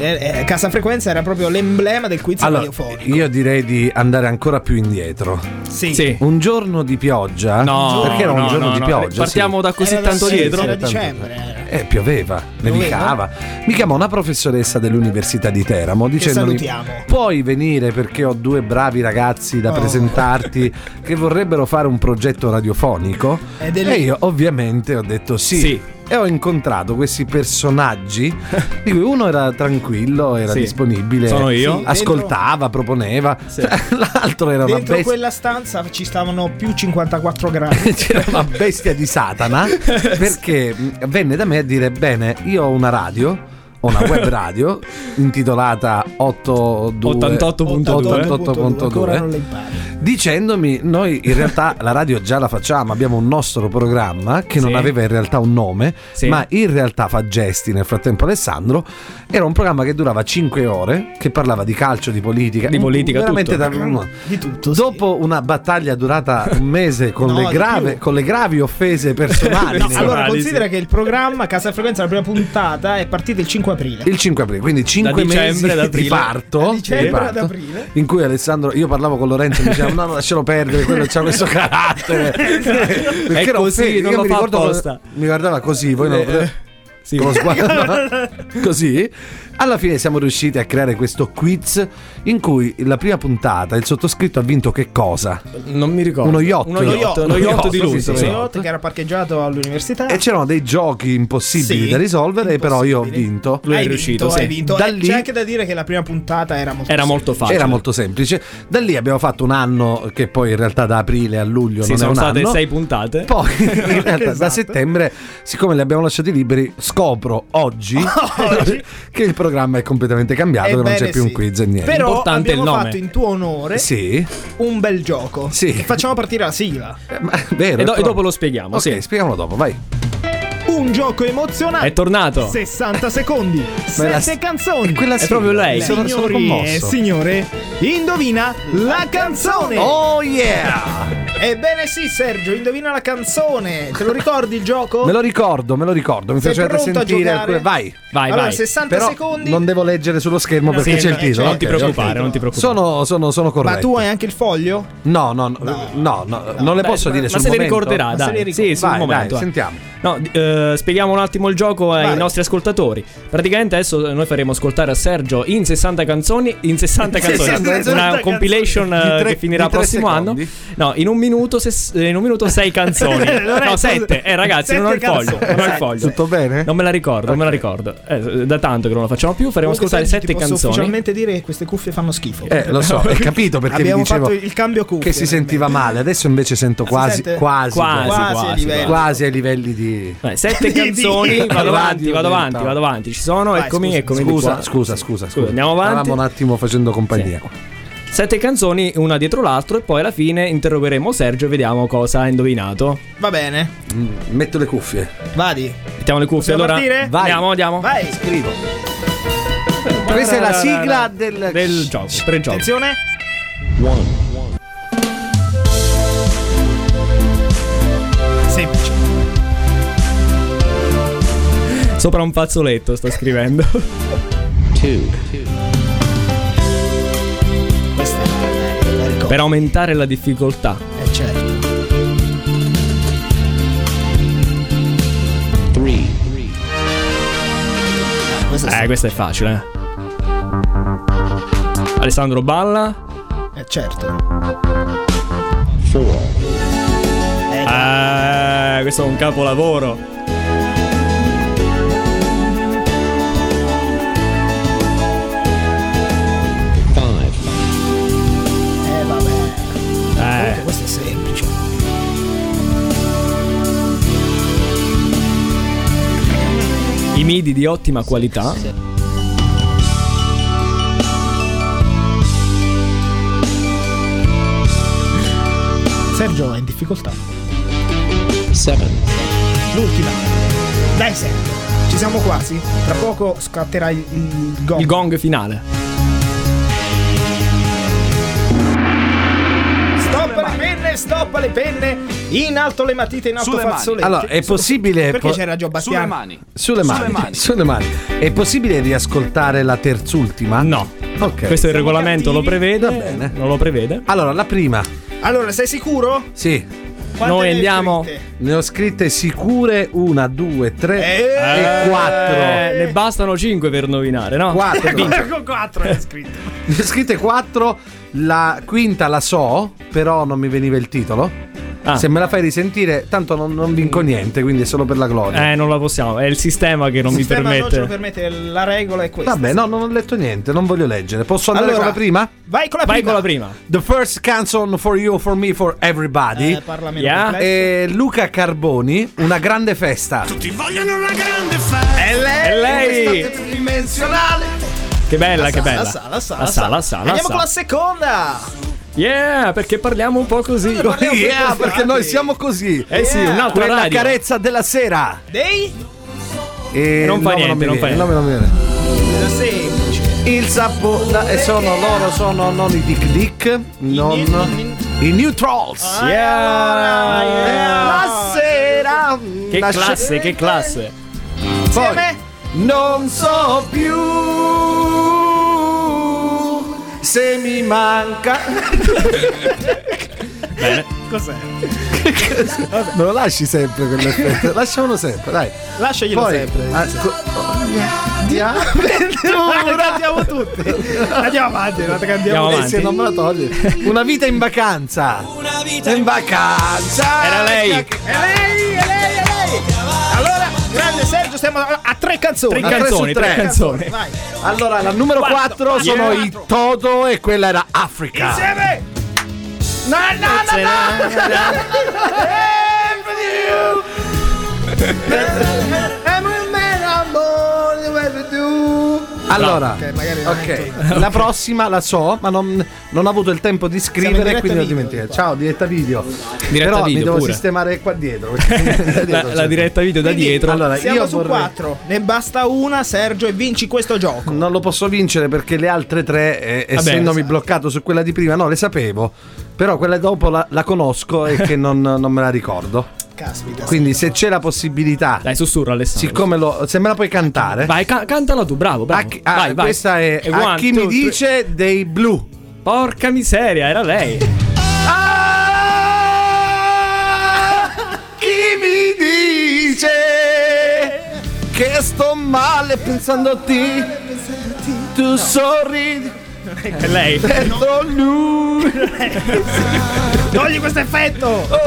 eh, Casa Frequenza era proprio l'emblema del quiz Allora, radiofonico. io direi di andare ancora più indietro. Sì. Sì. Un giorno di pioggia. No, perché era un no, giorno no, di no. pioggia. Partiamo sì. da così Era da- tanto sì, dietro. Era Tanto- dicembre. era. Eh, pioveva, nevicava. Mi chiamò una professoressa dell'Università di Teramo dicendomi. Puoi venire perché ho due bravi ragazzi da Oh. presentarti che vorrebbero fare un progetto radiofonico. E io, ovviamente, ho detto sì. Sì. E ho incontrato questi personaggi di cui uno era tranquillo, era Sì. disponibile, Sono io. Sì, ascoltava, proponeva. Sì. L'altro era una Dentro bestia. quella stanza ci stavano più 54 gradi. C'era una bestia di Satana perché venne da me a dire: Bene, io ho una radio. Ho una web radio intitolata 82 88.2. Ancora non le impari. Dicendomi noi in realtà la radio già la facciamo abbiamo un nostro programma che non Sì. aveva in realtà un nome Sì. ma in realtà fa gesti nel frattempo Alessandro era un programma che durava 5 ore che parlava di calcio di politica Di politica, veramente tutto. da- Di tutto. sì. dopo una battaglia durata un mese con, No, le, grave- con le gravi offese personali No, allora considera che il programma Casa Frequenza, la prima puntata, è partita il 5 aprile. il 5 aprile quindi 5 dicembre mesi di parto, Da dicembre di parto, ad aprile. in cui Alessandro io parlavo con Lorenzo e mi diceva no no lascialo perdere quello c'ha questo carattere Perché È così, non Io lo mi fa ricordo apposta. mi guardava così voi non lo Eh, potete- Sì. con lo sguardo così alla fine siamo riusciti a creare questo quiz in cui la prima puntata il sottoscritto ha vinto che cosa? Non mi ricordo. Uno yacht. Uno yacht, uno Uno yacht yacht, di lusso. sì, sì. sì. yacht che era parcheggiato all'università. E c'erano dei giochi impossibili Sì, da risolvere, però io ho vinto. Lui è hai riuscito, vinto, sì. hai vinto. Da Eh, lì- C'è anche da dire che la prima puntata era molto Era molto facile. Era molto semplice. Da lì abbiamo fatto un anno che poi in realtà da aprile a luglio Sì, non è sono un state anno. sei puntate. Poi in realtà da Esatto. settembre, siccome li abbiamo lasciati liberi, scopro oggi, che il programma è completamente cambiato, che non Ebbene c'è più un quiz e niente. Però Importante abbiamo il nome. fatto in tuo onore Sì, un bel gioco. Sì. Facciamo partire la sigla. eh, ma vero. E, do- e dopo lo spieghiamo. Ok, sì. spieghiamolo dopo, vai. Un gioco emozionante. È tornato. 60 secondi. Ma è la- Sette canzoni. è quella È proprio sigla. lei. Sono, sono Signori e commosso. signore, indovina la canzone. Oh yeah! Ebbene sì, Sergio, indovina la canzone. Te lo ricordi il gioco? Me lo ricordo, me lo ricordo. Mi Sei a sentire alcune. Vai. Vai, allora, vai. 60 Però secondi. non devo leggere sullo schermo No, perché sì, c'è il no, titolo. cioè, Non ti preoccupare, non ti preoccupare. Sono, sono, sono corretto. Ma tu hai anche il foglio? No, no, no, no, no, non le Beh, posso ma- dire ma sul se le momento. ricorderà, Ma se dai. le ricorda. Sì, sul Vai, momento. dai, eh. sentiamo. No, eh, spieghiamo un attimo il gioco ai Vai. nostri ascoltatori. Praticamente adesso noi faremo ascoltare a Sergio in 60 canzoni, in 60 canzoni, 60 una compilation eh, tre- che finirà prossimo anno. No, in un minuto ses- in un minuto sei canzoni. No, sette. Eh ragazzi, non ho il foglio, canzoni. non ho il foglio. Tutto bene? Non me la ricordo, non me la ricordo. Eh, da tanto che non la facciamo più, faremo Comunque, ascoltare sette ti posso canzoni. ufficialmente dire che queste cuffie fanno schifo. Eh, lo so, hai capito perché vi Abbiamo dicevo fatto il cambio cuffie. che si sentiva male. Adesso invece sento quasi, sente? quasi, Quasi, Quasi, quasi, a livello. quasi ai livelli di. Eh, sette Di- canzoni, di- vado avanti, vado avanti, vado avanti. Ci sono, Vai, eccomi, scusa, eccomi Scusa, scusa, scusa, scusa. andiamo avanti. Stavamo un attimo facendo compagnia. Sette canzoni, una dietro l'altro, e poi alla fine interrogheremo Sergio e vediamo cosa ha indovinato. Va bene, Mm, Metto le cuffie. vadi. Mettiamo le cuffie. Possiamo allora, partire? Vai. andiamo, andiamo. Vai. Scrivo. Questa è la sigla del. del gioco. Per il gioco. Attenzione. Semplice. Sopra un fazzoletto sto scrivendo. Questa per aumentare la difficoltà. Eh, certo. Ah, questa Eh, questo è facile. eh. Alessandro Balla. Eh, certo. Eh, questo è un capolavoro. I midi di ottima qualità. Sergio è in difficoltà. L'ultima. Dai Sergio. Ci siamo quasi. Tra poco scatterà il, il gong. Il gong finale. Penne, stop le penne. In alto le matite, in alto Sulle mani. fazzoletti. Allora, è possibile- Perché po- c'era Gio Bastiano? Sulle mani, sulle mani. È possibile riascoltare la terzultima? No. Ok. Questo il regolamento lo prevede. Va bene. Non lo prevede. Allora, la prima. Allora, sei sicuro? Sì. Quante Noi ne andiamo- scritte? Ne ho scritte sicure una, due, tre Eh, e quattro. Eh, ne bastano 5 per nominare, no? Quattro. Con quattro hai scritto. Ne ho scritte quattro. La quinta la so, però non mi veniva il titolo. Ah. Se me la fai risentire, tanto non, non vinco niente, quindi è solo per la gloria. Eh, non la possiamo. È il sistema che non Il mi sistema non ce lo permette. permette, la regola è questa. Vabbè, no, non ho letto niente, non voglio leggere. Posso andare Allora, con la prima? Vai con la Vai prima. con la prima. The first canzone for you, for me, for everybody. Eh, parla meno Yeah. E Luca Carboni, una grande festa. È lei. È lei. Tridimensionale. Che bella, che bella. La sa, la sa, La sa, la sa, la Andiamo sa. con la seconda. Yeah, perché parliamo un po' così. Yeah, per perché noi siamo così. Eh sì, Yeah. un'altra Quella radio. carezza della sera. Dei? E Non fa niente, mi non fa niente. non semplice. Il sapore e sono loro sono non i Dick Dick, non i New Trolls. Ah, Yeah, yeah. La sera Che la classe, che classe. Poi, non so più se mi manca. Bene. Cos'è? Me lo lasci sempre quell'effetto. Lasciamolo sempre, dai. Lasciaglielo Poi, sempre. ah, co- di Andiamo tutti. Andiamo avanti. Andiamo avanti. se non me la togli. Una vita in vacanza. Una vita in vacanza. Era lei. È lei, è lei, è lei. Grande Sergio, siamo a tre canzoni. Tre tre canzoni, tre tre. canzoni. Vai. Allora, la numero Quattro. 4 sono Yeah. i Toto e quella era Africa. Insieme. No, no, no, no. Allora, Ok, magari non è ok, la prossima la so, ma non, non ho avuto il tempo di scrivere, diretta quindi l'ho video, dimenticato. Ciao, diretta video. Diretta Però mi video devo pure. sistemare qua dietro. La, la diretta video da Quindi, dietro. Allora, Siamo io su vorrei- quattro. Ne basta una, Sergio, e vinci questo gioco. Non lo posso vincere perché le altre tre, eh, essendomi esatto. bloccato su quella di prima, no, le sapevo. Però quella dopo la, la conosco e che non, non me la ricordo. Caspita. Quindi se c'è la possibilità, Dai, sussurra Alessandro. siccome lo, se me la puoi cantare, Vai, ca- cantala tu, bravo, bravo. a chi- ah, vai, vai. questa è E a one, chi two, mi three. dice dei blu. Porca miseria, era lei. Ah, chi mi dice che sto male pensando a te? Tu sorridi È lei. lui. Togli questo effetto. Oh!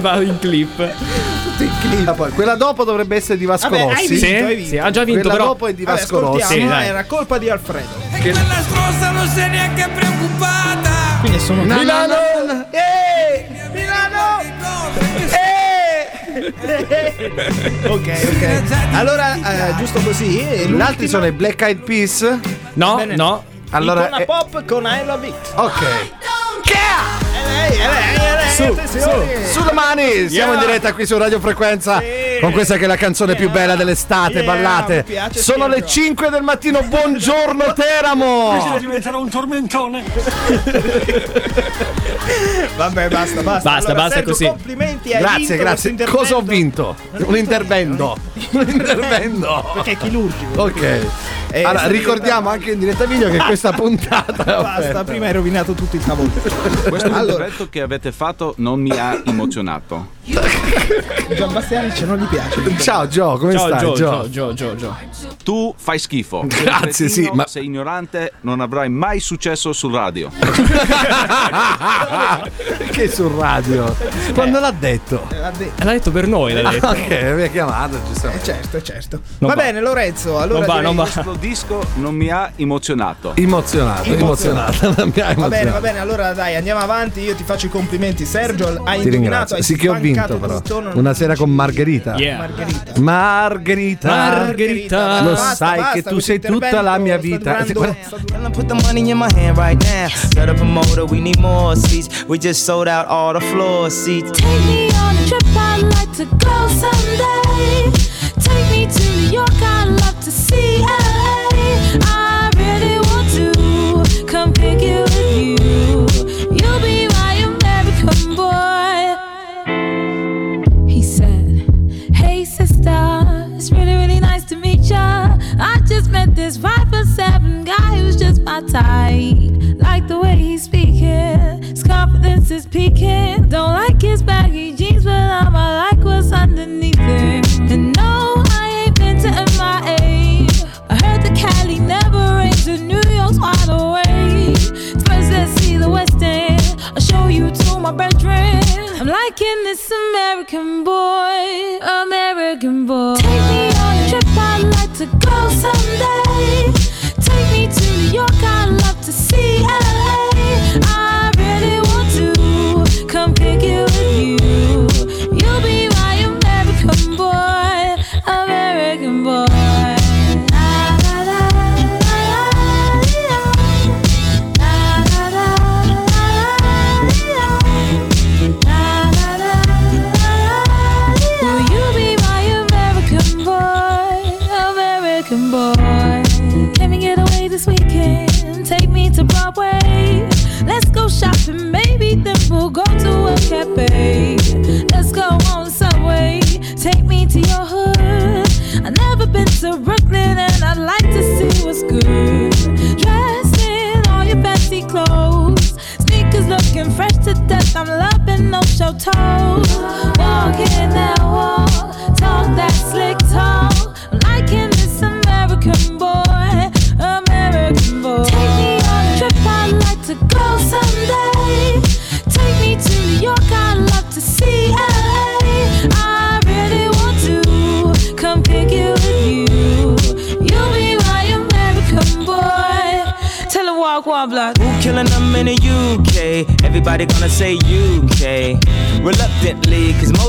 Va in clip. Ah, poi, quella dopo dovrebbe essere di Vasco Vabbè, hai Rossi. vinto, Sì, hai vinto. sì, ha già vinto, Quella però. dopo è di Vabbè, Vasco Rossi. Sì, dai. era colpa di Alfredo. Quella stronza non si è neanche preoccupata. Quindi sono Na, na, Milano. na, ok, ok. Allora, eh, giusto così. Gli altri sono i Black Eyed Peas. No, Bene. no. Allora, Icona eh, pop con I Love It. ok. È lei, è lei, è lei. Su, attenzione. Sulle mani, siamo Yeah. in diretta qui su Radio Frequenza. Sì. Con questa che è la canzone più bella dell'estate, Yeah, ballate. mi piace Sono le Sergio. 5 del mattino, buongiorno Teramo! diventerò un tormentone. Vabbè, basta, basta. Basta, Allora, basta Sergio, così. Complimenti, hai Grazie, grazie. questo. Cosa ho vinto? Un intervento. Un intervento. Perché è chirurgico. Ok. Eh, allora, ricordiamo anche in diretta video che questa puntata Basta, prima hai rovinato tutto il tavolo. Questo Allora, intervento che avete fatto non mi ha emozionato. Gian Bastianic non gli piace. Ciao Gio, come Ciao stai? Gio, Gio? Gio, Gio, Gio. Tu fai schifo. Grazie, sì, ma- Sei ignorante, non avrai mai successo sul radio. che sul radio? Quando l'ha detto? Eh, ha detto. L'ha detto per noi, l'ha detto. Ah, ok, mi ha chiamato, Eh, giustamente. certo, certo. Non va, va. bene, Lorenzo. Allora Non va, direi- non va. Questo disco non mi ha emozionato. Emozionato, emozionato. Non mi ha Va bene, va emozionato. bene, allora dai, andiamo avanti. Io ti faccio i complimenti. Sergio, hai Ti indovinato, ringrazio. hai Sì che ho sbancato vinto però. Una sera con Margherita. Yeah. Margherita. Margherita. Margherita. Lo Basta, sai basta, che tu sei tutta la mia vita. Put the money in my hand right now. Set up a motor, we need more seats. We just sold out all the floor seats. Take me on a trip, I'd like to go someday. Take me to New York, I'd love to see LA. This five foot seven guy who's just my type. Like the way he's speaking, his confidence is peaking. Don't like his baggy jeans, but I'ma like what's underneath it. And no, I ain't been to MIA. I heard the Cali never rains, and New York's wide awake. First, let's see the West End. I'll show you to my bedroom. I'm liking this American boy, American boy. Take me on a trip, I'd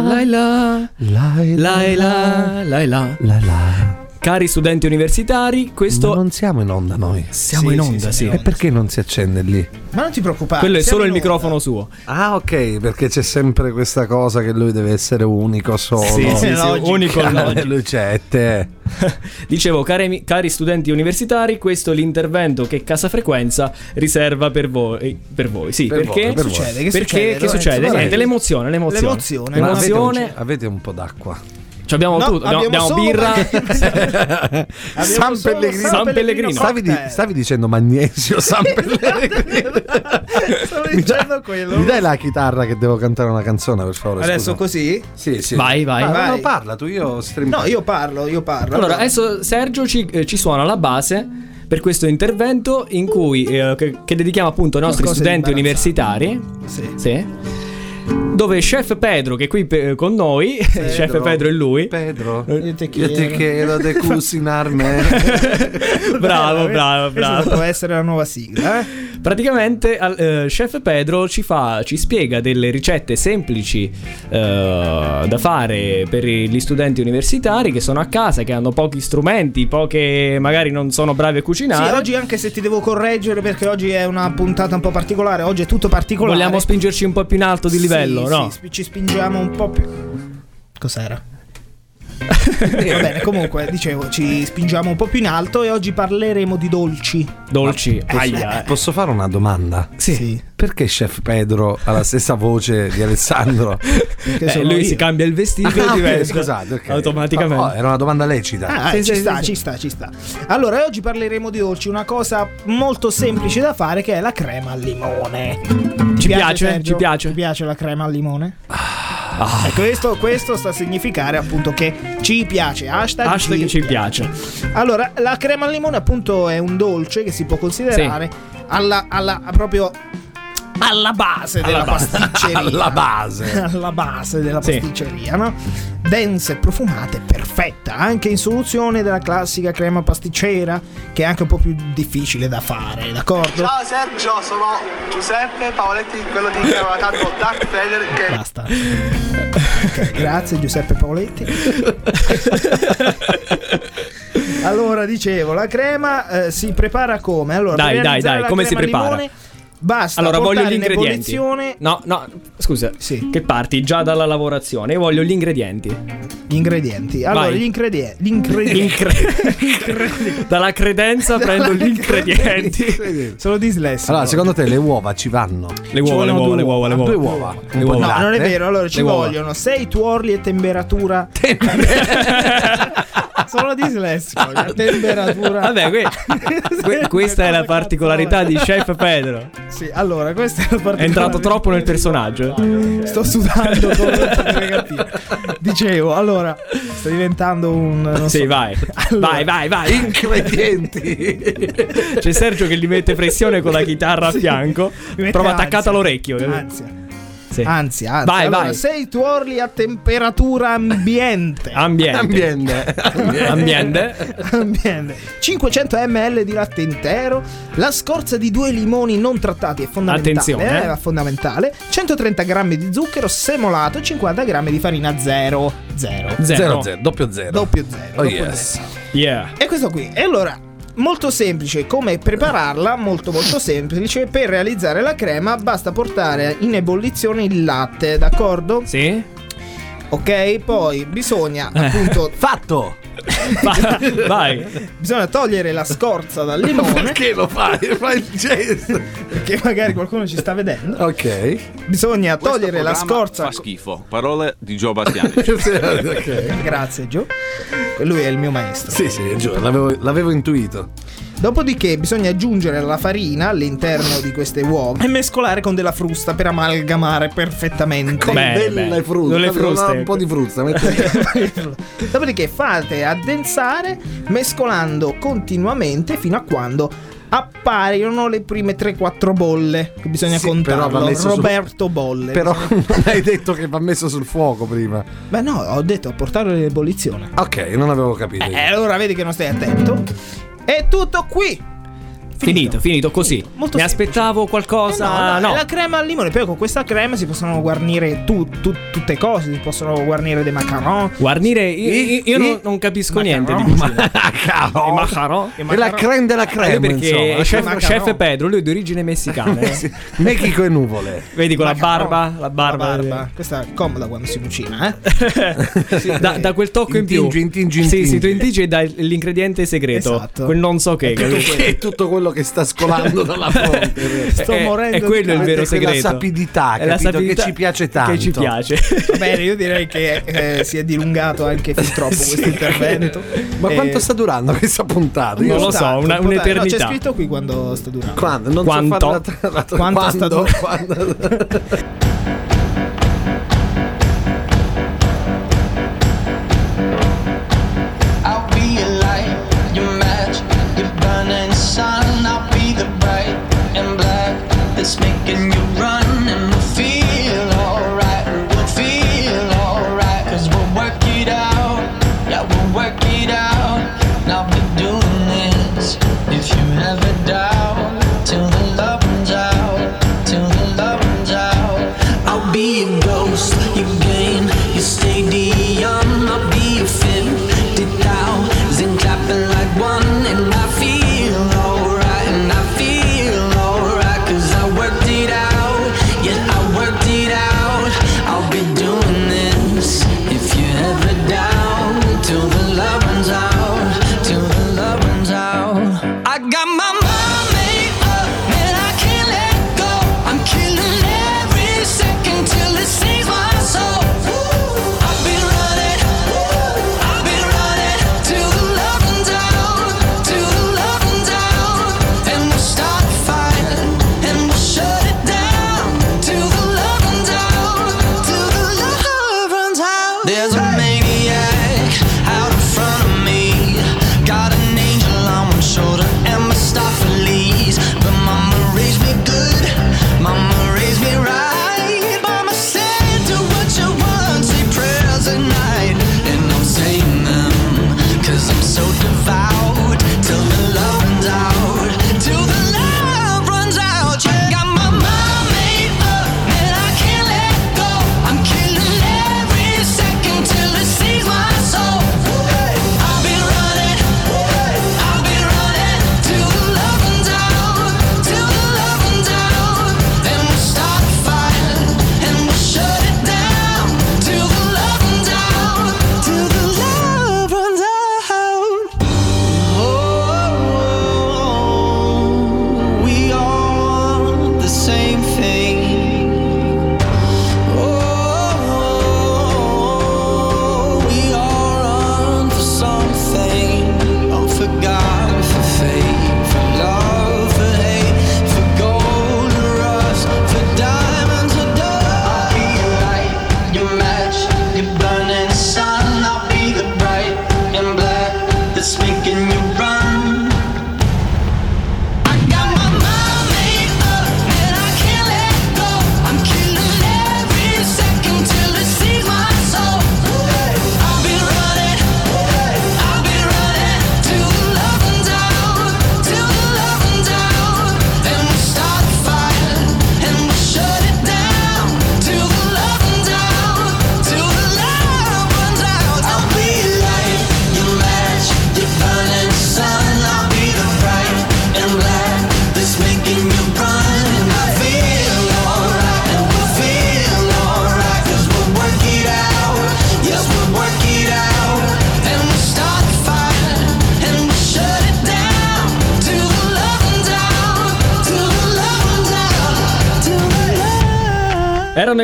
来啦来来啦来啦来啦 Cari studenti universitari, questo Ma non siamo in onda noi. siamo Sì, in sì, onda, sì, sì. E perché non si accende lì? Ma non ti preoccupare. Quello è siamo solo il in onda. microfono suo. Ah, ok, perché c'è sempre questa cosa che lui deve essere unico solo. Sì, sì, sì, unico lui c'è, te. Dicevo, cari, cari studenti universitari, questo è l'intervento che Casa Frequenza riserva per voi. Per voi, sì, Per perché? voi, per voi. Succede? Che perché succede, che Lorenzo? Niente, l'emozione, l'emozione. L'emozione, Ma avete, un, L'emozione. avete un po' d'acqua. Ci abbiamo No, tutto, abbiamo, abbiamo birra. Abbiamo San Pellegrino. San Pellegrino. Stavi, di- cocktail. stavi dicendo magnesio, San Pellegrino. Stavo mi, dicendo dai, quello. mi dai la chitarra che devo cantare una canzone, per favore? Adesso scusa? così? Sì, sì. Vai, vai. Ma Vai. no, parla tu, io stream. No, io parlo, io parlo. Allora, adesso Sergio ci, eh, ci suona la base per questo intervento in cui eh, che, che dedichiamo appunto ai nostri Qualcosa studenti universitari. Sì. Sì. Dove Chef Pedro, che è qui pe- con noi, Chef Pedro è lui. Pedro, Io te io ti chiedo di cucinarme. bravo, bravo, Questa bravo. può essere la nuova sigla, eh? Praticamente eh, Chef Pedro ci fa, ci spiega delle ricette semplici eh, da fare per gli studenti universitari che sono a casa, che hanno pochi strumenti, poche magari non sono bravi a Sì, cucinare. oggi anche se ti devo correggere perché oggi è una puntata un po' particolare, oggi è tutto particolare. Vogliamo spingerci un po' più in alto di livello, Sì, no? sì, ci spingiamo un po' più. Cos'era? Va bene, comunque, dicevo, ci spingiamo un po' più in alto e oggi parleremo di dolci. Dolci. Posso, Aia. posso fare una domanda? Sì. Perché Chef Pedro ha la stessa voce di Alessandro? Eh, lui io. si cambia il vestito Ah, e diventa scusate, ok. automaticamente. Oh, era una domanda lecita. Ah, Sì, ci sì, sta, sì, ci sta, ci sta. Allora, oggi parleremo di dolci, una cosa molto semplice da fare che è la crema al limone. Ti Ci piace? Sergio? Ci piace? Ti piace la crema al limone? Ah. E questo, questo sta a significare appunto che ci piace. Hashtag, Hashtag ci piace. Allora, la crema al limone appunto è un dolce che si può considerare alla, alla- proprio alla base Alla della base. pasticceria. Alla base. alla base della Sì. pasticceria, no? Densa e profumata e perfetta, anche in soluzione della classica crema pasticcera, che è anche un po' più difficile da fare, d'accordo? Ciao Sergio, sono Giuseppe Paoletti, quello di che aveva tanto Dark Vader che Basta. Ok, grazie Giuseppe Paoletti. allora, dicevo, la crema eh, si prepara come? Allora, Dai, dai, dai, come si prepara? limone, Basta Allora, voglio gli in ingredienti. No, no, scusa. Sì. Che parti già dalla lavorazione. Io voglio gli ingredienti. gli ingredienti. Allora, Vai. gli ingredienti. Gli ingredienti. Dalla credenza prendo gli ingredienti. Sono dislessico. Allora, secondo te le uova ci vanno? Le uova, le uova, le uova, le uova. Due uova. Le uova. No, non è vero. Allora ci vogliono 6 tuorli e temperatura. Sono dislessico. La temperatura. Vabbè, que- que- questa è la particolarità di Chef Pedro. Sì, allora, questa è la particolarità. È entrato troppo nel personaggio. Sto sudando come. Dicevo, allora, sto diventando un. non Sì, so- vai. Allora, Vai, vai, vai. Ingredienti. C'è Sergio che gli mette pressione con la chitarra a fianco. Prova attaccata all'orecchio. Ansia. Sì. Anzi, anzi. Vai, allora, vai. 6 tuorli a temperatura ambiente. Ambiente. Ambiente. Ambiente. Ambiente. 500 ml di latte intero, la scorza di due limoni non trattati è fondamentale, Attenzione, eh, eh. è fondamentale, 130 g di zucchero semolato e 50 g di farina 0 0 Zero. Zero, zero, doppio zero. doppio 0 Oh yes. Yeah. E questo qui. E allora Molto semplice come prepararla, molto molto semplice. Per realizzare la crema basta portare in ebollizione il latte, d'accordo? Sì. Ok, poi bisogna Eh. appunto Fatto! Va- vai. bisogna togliere la scorza dal limone Perché lo fai? Fai il gesto. perché magari qualcuno ci sta vedendo. Ok. Bisogna Questo togliere la scorza. Fa schifo. Parole di Gio Bastiani. ok. Grazie Gio. Lui è il mio maestro. Sì, sì, giuro, l'avevo, l'avevo intuito. Dopodiché bisogna aggiungere la farina all'interno di queste uova e mescolare con della frusta per amalgamare perfettamente. Bene, Delle bene. fruste. Delle fruste. Un po' di frutta. metti- Dopodiché fate addensare mescolando continuamente fino a quando appaiono le prime 3-4 bolle che bisogna Sì, su- Roberto Bolle. Però non hai detto che va messo sul fuoco prima. Beh no, ho detto portarlo in ebollizione. Ok, non avevo capito. Eh, allora vedi che non stai attento. È tutto qui. Finito, finito così. Molto Mi semplice. aspettavo qualcosa. Eh no, no. è la crema al limone. Poi con questa crema si possono guarnire tu- tu- tutte cose. Si possono guarnire dei macaron. Guarnire, io, io- io non, non capisco niente di cucina. I macaron. È la creme della crema, perché insomma. La chef, chef Pedro, lui è di origine messicana. eh. Mexico e nuvole. Vedi con la Macaron. barba, la barba. La barba. Questa è comoda quando si cucina, eh? Da, da quel tocco in più. Intingi, intingi, Sì, sì, intingi. tu intingi e dai l'ingrediente segreto. Esatto. Quel non so che. capito? Che è tutto quello che sta scolando dalla fronte. Sto È- morendo È quello il vero È segreto. sapidità, È la sapidità Che ci piace tanto. Che ci piace. Va bene, io direi che eh, si è dilungato anche fin troppo Sì. questo intervento. Ma Eh, quanto sta durando questa puntata? Io Non lo so, una- un'eternità. No, c'è scritto qui quando sta durando. Quando? Non Quanto? so la, la, la, Quanto sta quando, durando? quando- black that's making you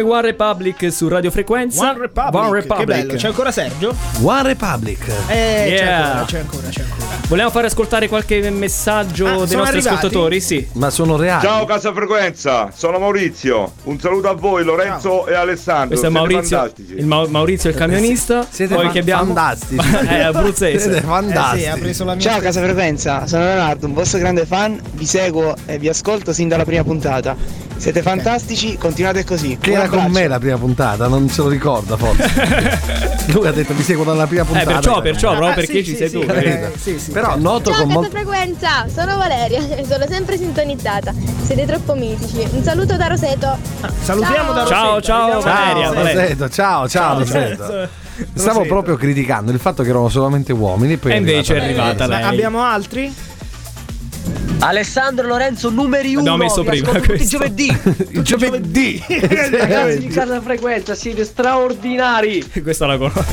One Republic su Radio Frequenza. One Republic, One che Republic. bello. C'è ancora Sergio? One Republic. Eh, c'è Yeah. ancora, c'è ancora, c'è ancora. Vogliamo fare ascoltare qualche messaggio Ah, dei nostri arrivati? ascoltatori? Sì. Ma sono reali. Ciao Casa Frequenza, sono Maurizio. Un saluto a voi, Lorenzo e Alessandro. Questo è Siete Maurizio, fantastici. il Ma- Maurizio il camionista. Siete Poi fan- che abbiamo fantastici. è abruzzese. Siete Eh fantastici. sì, ha preso la mia. Ciao Casa Frequenza, sono Leonardo, un vostro grande fan, vi seguo e vi ascolto sin dalla prima puntata. Siete fantastici, continuate così. Che era con me la prima puntata, non se lo ricorda forse. Lui ha detto mi seguo dalla prima Eh, puntata. perciò, perciò, proprio Ah, perché sì, ci sì, sei sì, tu. eh, sì, sì, Però noto Ciao con molto. Frequenza, sono Valeria e sono sempre sintonizzata. Siete troppo mitici. Un saluto da Roseto. Salutiamo da Ciao, Roseto, ciao, da Valeria, Roseto. Valeria. Roseto, ciao, ciao, Roseto. Stavo proprio criticando il fatto che erano solamente uomini. Poi E invece è arrivata arrivata lei. lei. Abbiamo altri? Alessandro Lorenzo numeri uno. Abbiamo messo prima tutti giovedì. Il giovedì. Ragazzi di casa frequenza, siete straordinari. Questa la conosco.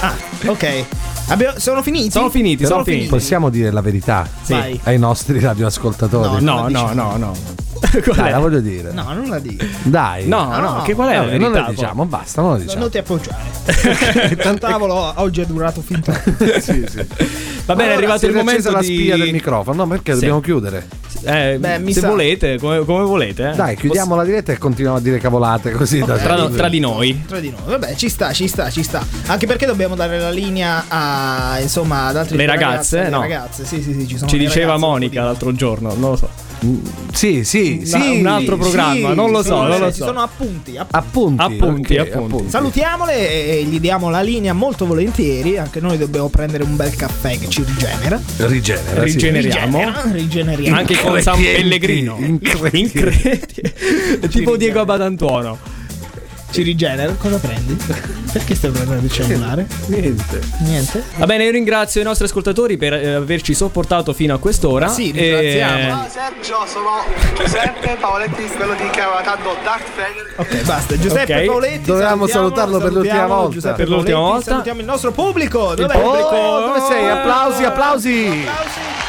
Ah, ok. Abbiamo- sono finiti? Sono finiti, sono finiti. Possiamo dire la verità Vai. ai nostri radioascoltatori? No, no, no, no. Dai, la voglio dire. No, non la dico. Dai. No, no, che qual è la Vabbè, Non la diciamo, basta, non la diciamo. Non ti appoggiare. Il tavolo oggi è durato fin troppo. sì, sì. Va bene, è arrivato il momento la di... spia del microfono. No, perché Sì. dobbiamo chiudere? Eh, Beh, se sa. volete, come, come volete. eh. Dai, chiudiamo la diretta e continuiamo a dire cavolate così. da- Tra, tra di noi. Tra di noi. Vabbè, ci sta, ci sta, ci sta. Anche perché dobbiamo dare la linea a insomma ad altre Le ragazze, ragazze, le no. ragazze. Sì, sì, sì, ci sono Ci le diceva Monica l'altro giorno, non lo so. Sì, sì, Una- sì. un altro sì, programma, non lo so, Sono- non lo ci so. sono appunti, appunti. Appunti, Appunti, ok, appunti. Salutiamole e gli diamo la linea molto volentieri. Anche noi dobbiamo prendere un bel caffè che ci rigenera. Rigenera. sì. Rigeneriamo. Rigenera, rigeneriamo. Anche con San Pellegrino. Incredienti. tipo Diego Abatantuono. Ci rigenera. Cosa prendi? Perché stai prendendo il cellulare? Niente. Niente. Va bene, io ringrazio i nostri ascoltatori per eh, averci sopportato fino a quest'ora. Sì, E- ringraziamo. Ciao Sergio, sono Giuseppe Paoletti, quello di che aveva dato Darth Vader. Ok, basta. Giuseppe Ok. Paoletti. Dovevamo salutarlo per l'ultima volta. Giuseppe Per l'ultima Paoletti, volta. Salutiamo il nostro pubblico. Dov'è Oh, il pubblico? dove sei? Applausi, applausi. Applausi.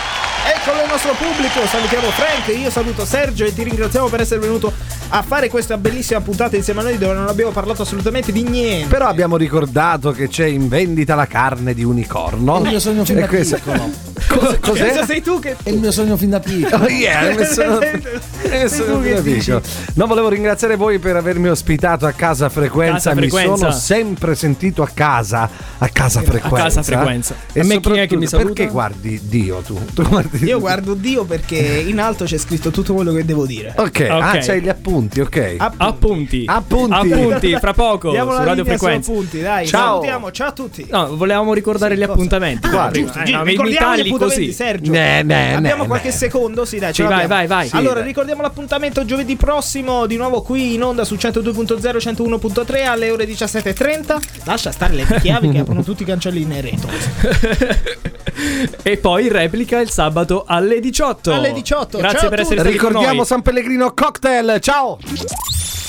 Eccolo il nostro pubblico, salutiamo Frank, io saluto Sergio e ti ringraziamo per essere venuto a fare questa bellissima puntata insieme a noi dove non abbiamo parlato assolutamente di niente. Però abbiamo ricordato che c'è in vendita la carne di unicorno. È il mio sogno fin da piccolo. Cos- Cosa cos'è? sei tu che... È il mio sogno fin da piccolo. Oh yeah, messo, hai messo tu che un amico. No, volevo ringraziare voi per avermi ospitato a casa frequenza. Casa Mi Frequenza. sono sempre sentito a casa, a casa frequenza. casa Frequenza. E A me chi è che mi saluta? Perché guardi Dio tu? Tu guardi Io guardo Dio perché in alto c'è scritto tutto quello che devo dire. Ok, ah, c'hai gli appunti, ok. Appunti. Appunti. Appunti, fra poco Diamo su la Radio Frequenza. appunti, dai. Ciao. Salutiamo, ciao a tutti. No, volevamo ricordare gli appuntamenti. Ah, Guarda, giusto, eh, giusto. no, mi ricordiamo gli appuntamenti, così. Sergio. Ne, ne, Abbiamo ne, qualche ne. secondo? Sì, dai, ce Sì, vai, vai, vai. Sì, allora, dai. ricordiamo l'appuntamento giovedì prossimo, di nuovo qui in onda su 102.0, 101.3 alle ore 17.30. Lascia stare le chiavi che aprono tutti i cancelli in retro. e poi replica il sabato alle 18. Alle 18, Grazie ciao per essere stati con Ricordiamo noi. San Pellegrino Cocktail. Ciao.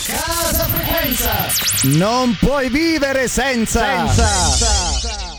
Casa Frequenza. Non puoi vivere senza. senza.